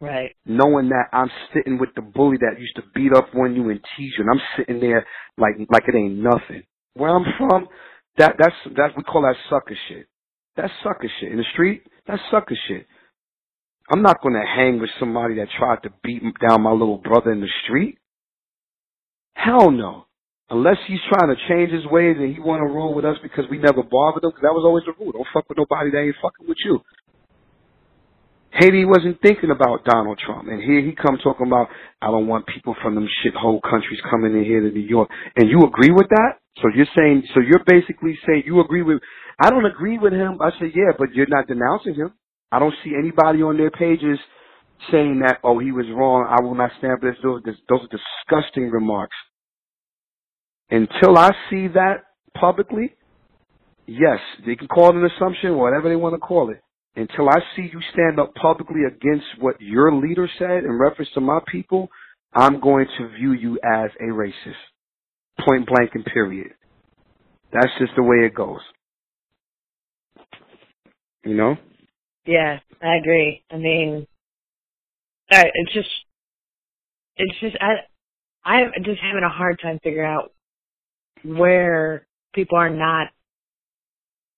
Right. Knowing that I'm sitting with the bully that used to beat up on you and tease you, and I'm sitting there like like it ain't nothing. Where I'm from, that that's that we call that sucker shit. That's sucker shit in the street. That's sucker shit. I'm not going to hang with somebody that tried to beat down my little brother in the street. Hell no. Unless he's trying to change his ways and he want to roll with us because we never bothered him, because that was always the rule. Don't fuck with nobody that ain't fucking with you. Haiti wasn't thinking about Donald Trump. And here he come talking about, I don't want people from them shithole countries coming in here to New York. And you agree with that? So you're saying, so you're basically saying you agree with, I don't agree with him. I say, yeah, but you're not denouncing him. I don't see anybody on their pages saying that, oh, he was wrong. I will not stand for this. Those, those are disgusting remarks. Until I see that publicly, yes, they can call it an assumption, whatever they want to call it until I see you stand up publicly against what your leader said in reference to my people, I'm going to view you as a racist. Point blank and period. That's just the way it goes. You know? Yeah, I agree. I mean, I, it's just, it's just, I, I'm just having a hard time figuring out where people are not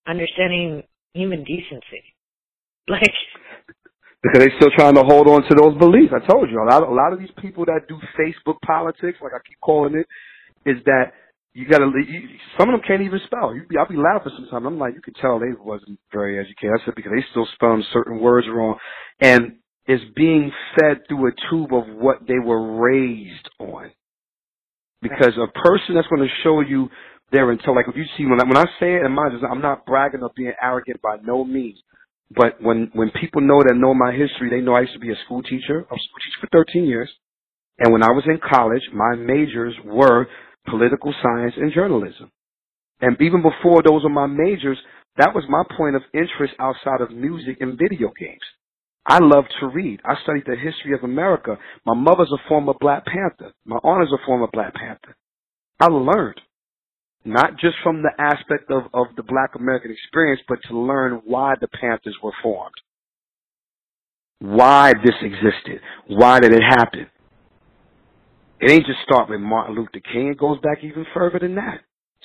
understanding human decency. Like because they're still trying to hold on to those beliefs. I told you a lot. Of, a lot of these people that do Facebook politics, like I keep calling it, is that you got to. Some of them can't even spell. You, I'll be laughing sometimes. I'm like, you can tell they wasn't very educated. I said because they still spelling certain words wrong, and it's being fed through a tube of what they were raised on. Because a person that's going to show you their until like if you see when I, when I say it, and mind I'm not bragging or being arrogant by no means. But when when people know that know my history, they know I used to be a school teacher. I was a school teacher for 13 years, and when I was in college, my majors were political science and journalism. And even before those were my majors, that was my point of interest outside of music and video games. I love to read. I studied the history of America. My mother's a former Black Panther. My aunt is a former Black Panther. I learned, not just from the aspect of, of the Black American experience, but to learn why the Panthers were formed. Why this existed. Why did it happen? It ain't just start with Martin Luther King. It goes back even further than that.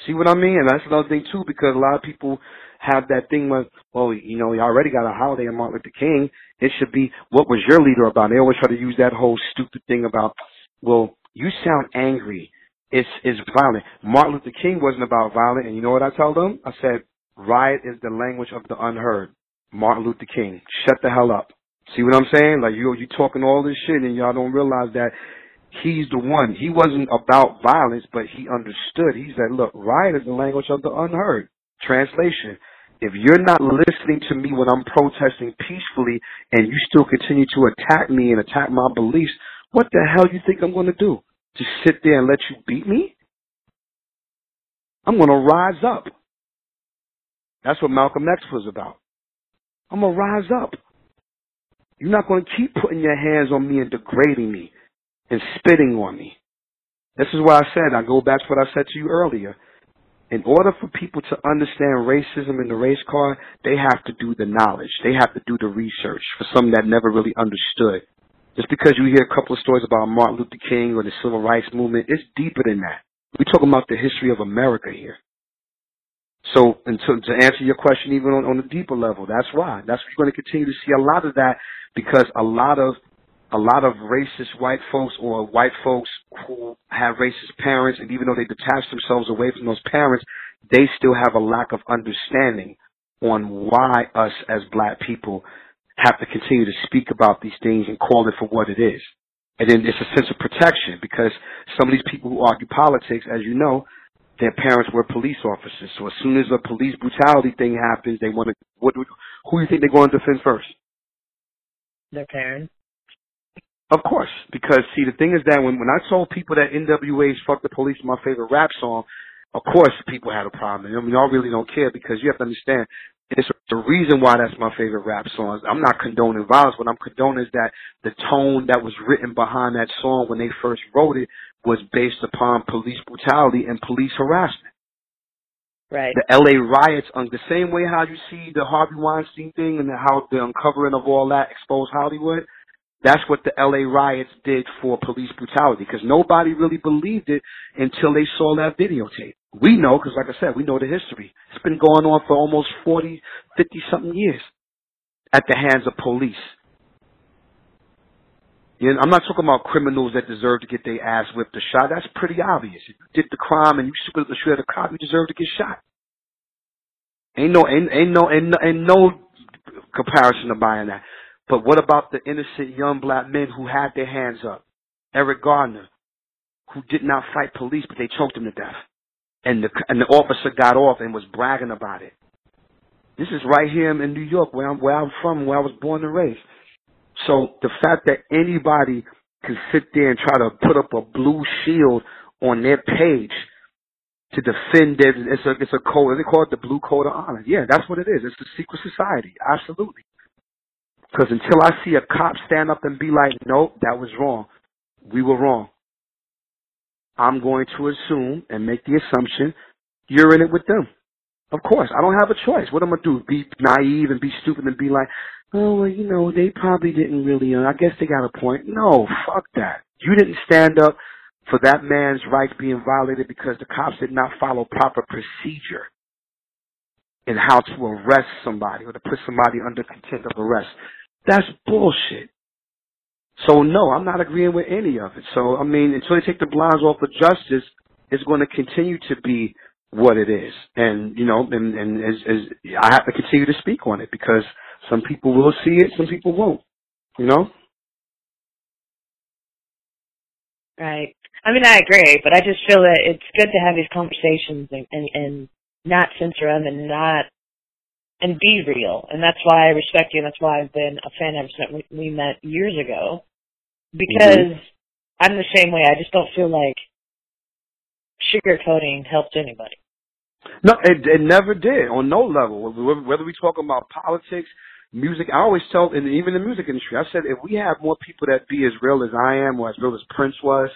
See what I mean? And that's another thing too, because a lot of people have that thing where, well, you know, you already got a holiday on Martin Luther King. It should be, what was your leader about? They always try to use that whole stupid thing about, well, you sound angry. It's, it's violent. Martin Luther King wasn't about violence. And you know what I tell them? I said, riot is the language of the unheard. Martin Luther King. Shut the hell up. See what I'm saying? Like you, you talking all this shit and y'all don't realize that he's the one. He wasn't about violence, but he understood. He said, look, riot is the language of the unheard. Translation. If you're not listening to me when I'm protesting peacefully and you still continue to attack me and attack my beliefs, what the hell do you think I'm going to do? Just sit there and let you beat me? I'm going to rise up. That's what Malcolm X was about. I'm going to rise up. You're not going to keep putting your hands on me and degrading me and spitting on me. This is why I said, I go back to what I said to you earlier. In order for people to understand racism in the race car, they have to do the knowledge. They have to do the research for some that never really understood. Just because you hear a couple of stories about Martin Luther King or the civil rights movement, it's deeper than that. We're talking about the history of America here. So, and to, to answer your question even on, on a deeper level, that's why. That's why you're going to continue to see a lot of that because a lot of a lot of racist white folks or white folks who have racist parents, and even though they detach themselves away from those parents, they still have a lack of understanding on why us as black people have to continue to speak about these things and call it for what it is. And then it's a sense of protection because some of these people who argue politics, as you know, their parents were police officers. So as soon as a police brutality thing happens, they want to, what, who do you think they're going to defend first? Their parents. Of course, because see, the thing is that when when I told people that NWA's "Fuck the Police" my favorite rap song, of course people had a problem. I mean, y'all really don't care because you have to understand it's the reason why that's my favorite rap song. I'm not condoning violence. What I'm condoning is that the tone that was written behind that song when they first wrote it was based upon police brutality and police harassment. Right. The LA riots, on the same way how you see the Harvey Weinstein thing and how the uncovering of all that exposed Hollywood that's what the LA riots did for police brutality because nobody really believed it until they saw that videotape. We know because, like I said, we know the history. It's been going on for almost 40, 50 something years at the hands of police. You know, I'm not talking about criminals that deserve to get their ass whipped or shot. That's pretty obvious. If you did the crime and you shoot at a cop, you deserve to get shot. Ain't no, ain't, ain't no, ain't ain't no comparison to buying that. But what about the innocent young black men who had their hands up? Eric Garner, who did not fight police, but they choked him to death. And the, and the officer got off and was bragging about it. This is right here in New York, where I'm, where I'm from, where I was born and raised. So the fact that anybody can sit there and try to put up a blue shield on their page to defend their, it's a, it's a code, they call it the blue code of honor. Yeah, that's what it is. It's a secret society. Absolutely. Because until I see a cop stand up and be like, nope, that was wrong. We were wrong. I'm going to assume and make the assumption you're in it with them. Of course, I don't have a choice. What am I gonna do? Be naive and be stupid and be like, oh, well, you know, they probably didn't really. Uh, I guess they got a point. No, fuck that. You didn't stand up for that man's rights being violated because the cops did not follow proper procedure in how to arrest somebody or to put somebody under contempt of arrest. That's bullshit. So no, I'm not agreeing with any of it. So I mean, until they take the blinds off of justice, it's going to continue to be what it is. And you know, and, and as, as I have to continue to speak on it because some people will see it, some people won't. You know. Right. I mean, I agree, but I just feel that it's good to have these conversations and, and, and not censor them and not and be real. And that's why I respect you. And that's why I've been a fan ever since we met years ago. Because mm-hmm. I'm the same way. I just don't feel like sugarcoating helped anybody. No, it, it never did on no level. Whether we talk about politics, music, I always tell, and even the music industry, I said if we have more people that be as real as I am or as real as Prince was,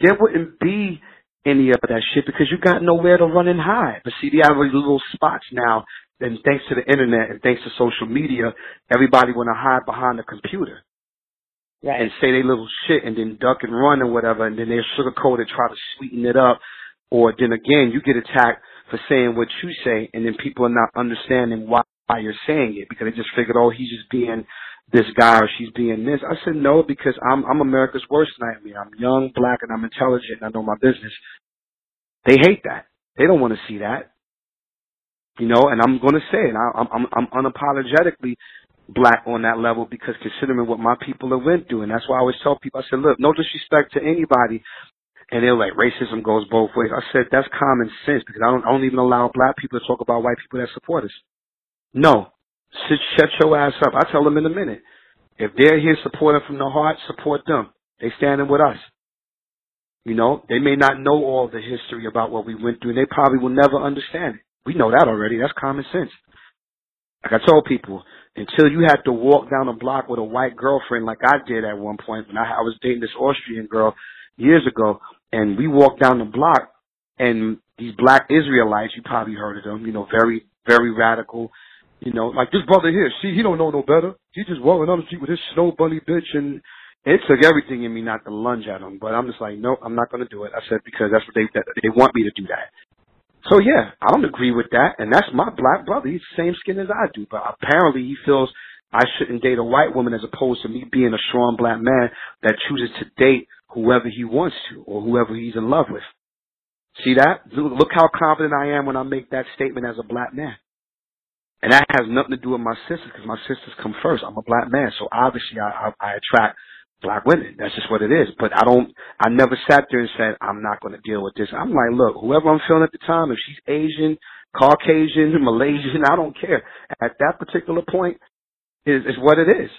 there wouldn't be any of that shit because you got nowhere to run and hide. But see, they have these little spots now, and thanks to the internet and thanks to social media, everybody want to hide behind the computer. Right. And say they little shit and then duck and run or whatever, and then they sugarcoat it, try to sweeten it up. Or then again, you get attacked for saying what you say, and then people are not understanding why why you're saying it because they just figured, oh, he's just being this guy or she's being this. I said no because I'm I'm America's worst nightmare. I'm young, black, and I'm intelligent. And I know my business. They hate that. They don't want to see that. You know, and I'm going to say it. I, I'm I'm unapologetically black on that level because considering what my people have went through, and that's why I always tell people, I said, look, no disrespect to anybody, and they're like, racism goes both ways. I said that's common sense because I don't I don't even allow black people to talk about white people that support us. No, Sit, shut your ass up. I tell them in a minute. If they're here supporting from the heart, support them. They standing with us. You know, they may not know all the history about what we went through, and they probably will never understand it. We know that already. That's common sense. Like I told people, until you have to walk down a block with a white girlfriend like I did at one point when I, I was dating this Austrian girl years ago, and we walked down the block, and these black Israelites, you probably heard of them, you know, very, very radical, you know, like this brother here, see, he don't know no better. He just walking on the street with his snow bunny bitch and it took everything in me not to lunge at him. But I'm just like, no, I'm not going to do it. I said, because that's what they, that, they want me to do that. So yeah, I don't agree with that. And that's my black brother. He's the same skin as I do. But apparently he feels I shouldn't date a white woman as opposed to me being a strong black man that chooses to date whoever he wants to or whoever he's in love with. See that? Look how confident I am when I make that statement as a black man. And that has nothing to do with my sisters because my sisters come first. I'm a black man, so obviously I, I, I attract black women. That's just what it is. But I don't, I never sat there and said, I'm not going to deal with this. I'm like, look, whoever I'm feeling at the time, if she's Asian, Caucasian, Malaysian, I don't care. At that particular point, is, is what it is.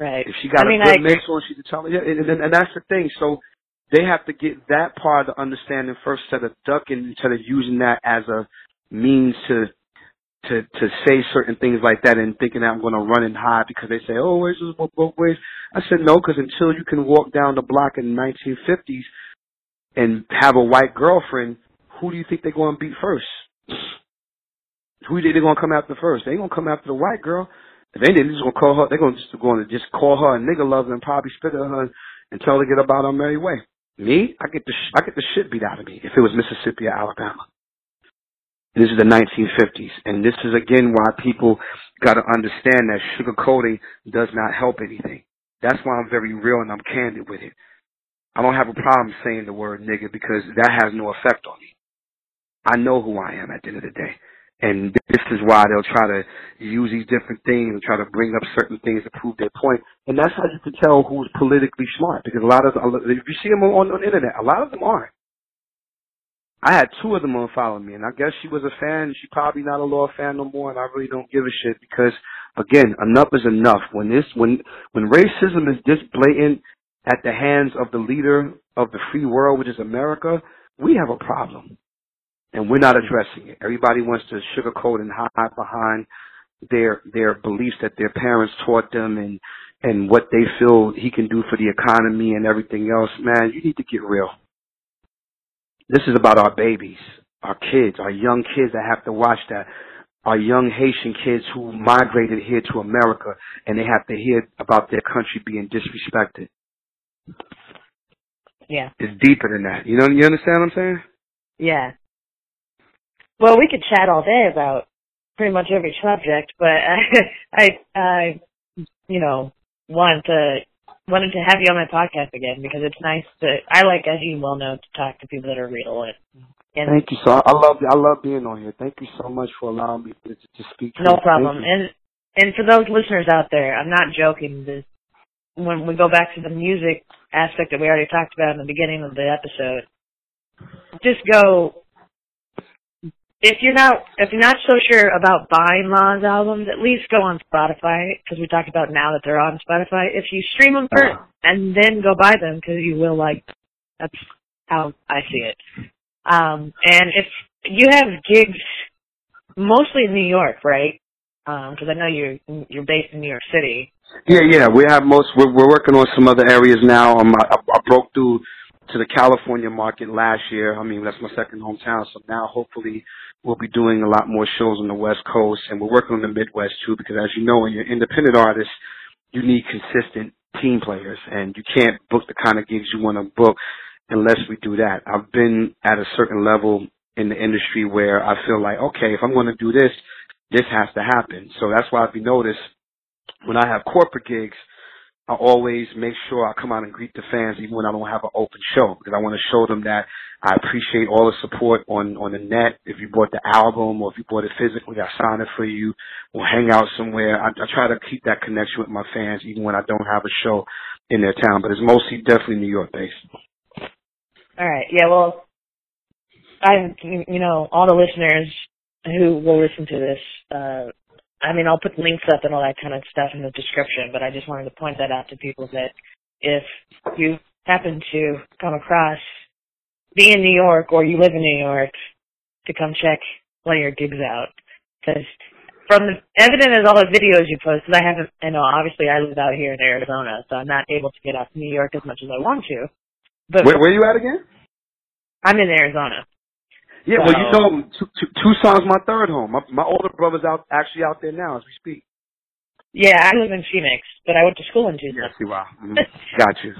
Right. If she got I mean, a good mix on, she's a yeah, and, and, and that's the thing. So they have to get that part of the understanding first, instead of ducking, instead of using that as a means to to to say certain things like that and thinking that I'm going to run and hide because they say, oh, it's just both ways. I said no, because until you can walk down the block in the 1950s and have a white girlfriend, who do you think they're going to beat first? Who do they're going to come after first? They going to come after the white girl. If they didn't, just going to call her. They're going to just going to just call her a nigger lover and probably spit at her and tell her to get about her merry way. Me, I get the sh- I get the shit beat out of me if it was Mississippi or Alabama. This is the 1950s. And this is again why people got to understand that sugarcoating does not help anything. That's why I'm very real and I'm candid with it. I don't have a problem saying the word nigga because that has no effect on me. I know who I am at the end of the day. And this is why they'll try to use these different things and try to bring up certain things to prove their point. And that's how you can tell who's politically smart because a lot of, if you see them on, on the internet, a lot of them aren't. I had two of them unfollow me, and I guess she was a fan. She probably not a law fan no more, and I really don't give a shit because, again, enough is enough. When this, when when racism is this blatant at the hands of the leader of the free world, which is America, we have a problem, and we're not addressing it. Everybody wants to sugarcoat and hide behind their their beliefs that their parents taught them and and what they feel he can do for the economy and everything else. Man, you need to get real. This is about our babies, our kids, our young kids that have to watch that. Our young Haitian kids who migrated here to America and they have to hear about their country being disrespected. Yeah. It's deeper than that. You know, you understand what I'm saying? Yeah. Well, we could chat all day about pretty much every subject, but I, I, I, you know, want to wanted to have you on my podcast again because it's nice to. I like, as you well know, to talk to people that are real and. and Thank you so. I love I love being on here. Thank you so much for allowing me to, to speak. To no you. problem. And and for those listeners out there, I'm not joking. This, when we go back to the music aspect that we already talked about in the beginning of the episode, just go if you're not if you're not so sure about buying Law's albums, at least go on Spotify because we talked about now that they're on Spotify. If you stream them first Uh-huh. and then go buy them because you will like. That's how I see it. Um, and if you have gigs, mostly in New York, right? Because I know you're you're based in New York City. Yeah, yeah. We have most. We're, we're working on some other areas now. Um, I, I broke through to the California market last year. I mean, that's my second hometown. So now, hopefully, we'll be doing a lot more shows on the West Coast, and we're working on the Midwest too. Because as you know, when you're independent artist, you need consistent team players, and you can't book the kind of gigs you want to book unless we do that. I've been at a certain level in the industry where I feel like, okay, if I'm going to do this, this has to happen. So that's why if you notice, when I have corporate gigs, I always make sure I come out and greet the fans even when I don't have an open show because I want to show them that I appreciate all the support on on the net. If you bought the album or if you bought it physically, I sign it for you. We'll hang out somewhere. I, I try to keep that connection with my fans even when I don't have a show in their town, but it's mostly definitely New York based. All right. Yeah. Well, I you know all the listeners who will listen to this. Uh, I mean, I'll put links up and all that kind of stuff in the description, but I just wanted to point that out to people that if you happen to come across be in New York or you live in New York, to come check one of your gigs out. Because from the evident as all the videos you post, 'cause I haven't, I know obviously I live out here in Arizona, so I'm not able to get out to New York as much as I want to. But Where, where you at again? I'm in Arizona. Yeah, well, you know, Tu- Tu- Tucson's my third home. My, my older brother's out actually out there now as we speak. Yeah, I live in Phoenix, but I went to school in Tucson. Yes, you are. Mhm. Got you.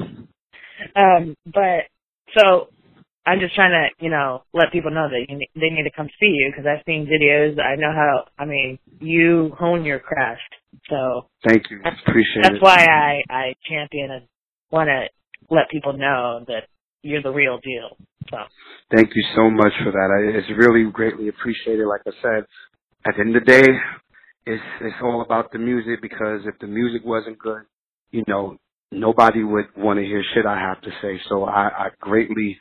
Um, but so I'm just trying to, you know, let people know that you they need to come see you because I've seen videos. I know how. I mean, you hone your craft, so Thank you. Appreciate it. that's it. why I I champion and want to let people know that you're the real deal. So Thank you so much for that. I, it's really greatly appreciated. Like I said, at the end of the day, it's it's all about the music because if the music wasn't good, you know, nobody would want to hear shit I have to say. So I, I greatly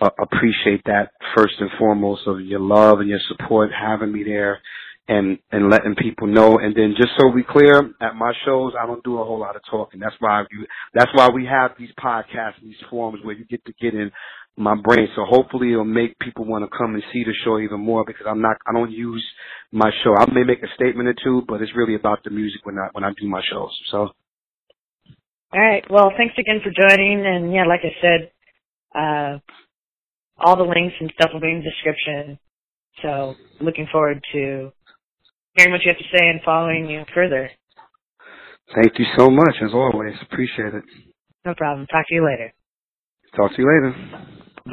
uh, appreciate that first and foremost of your love and your support, having me there, and and letting people know. And then just so we clear, at my shows, I don't do a whole lot of talking. That's why you. That's why we have these podcasts, these forums where you get to get in my brain. So hopefully it'll make people want to come and see the show even more because I'm not. I don't use my show. I may make a statement or two, but it's really about the music when I when I do my shows. So all right. Well, thanks again for joining. And yeah, like I said, uh, all the links and stuff will be in the description. So looking forward to hearing what you have to say and following you further. thank you so much as always. Appreciate it. No problem. Talk to you later. Talk to you later.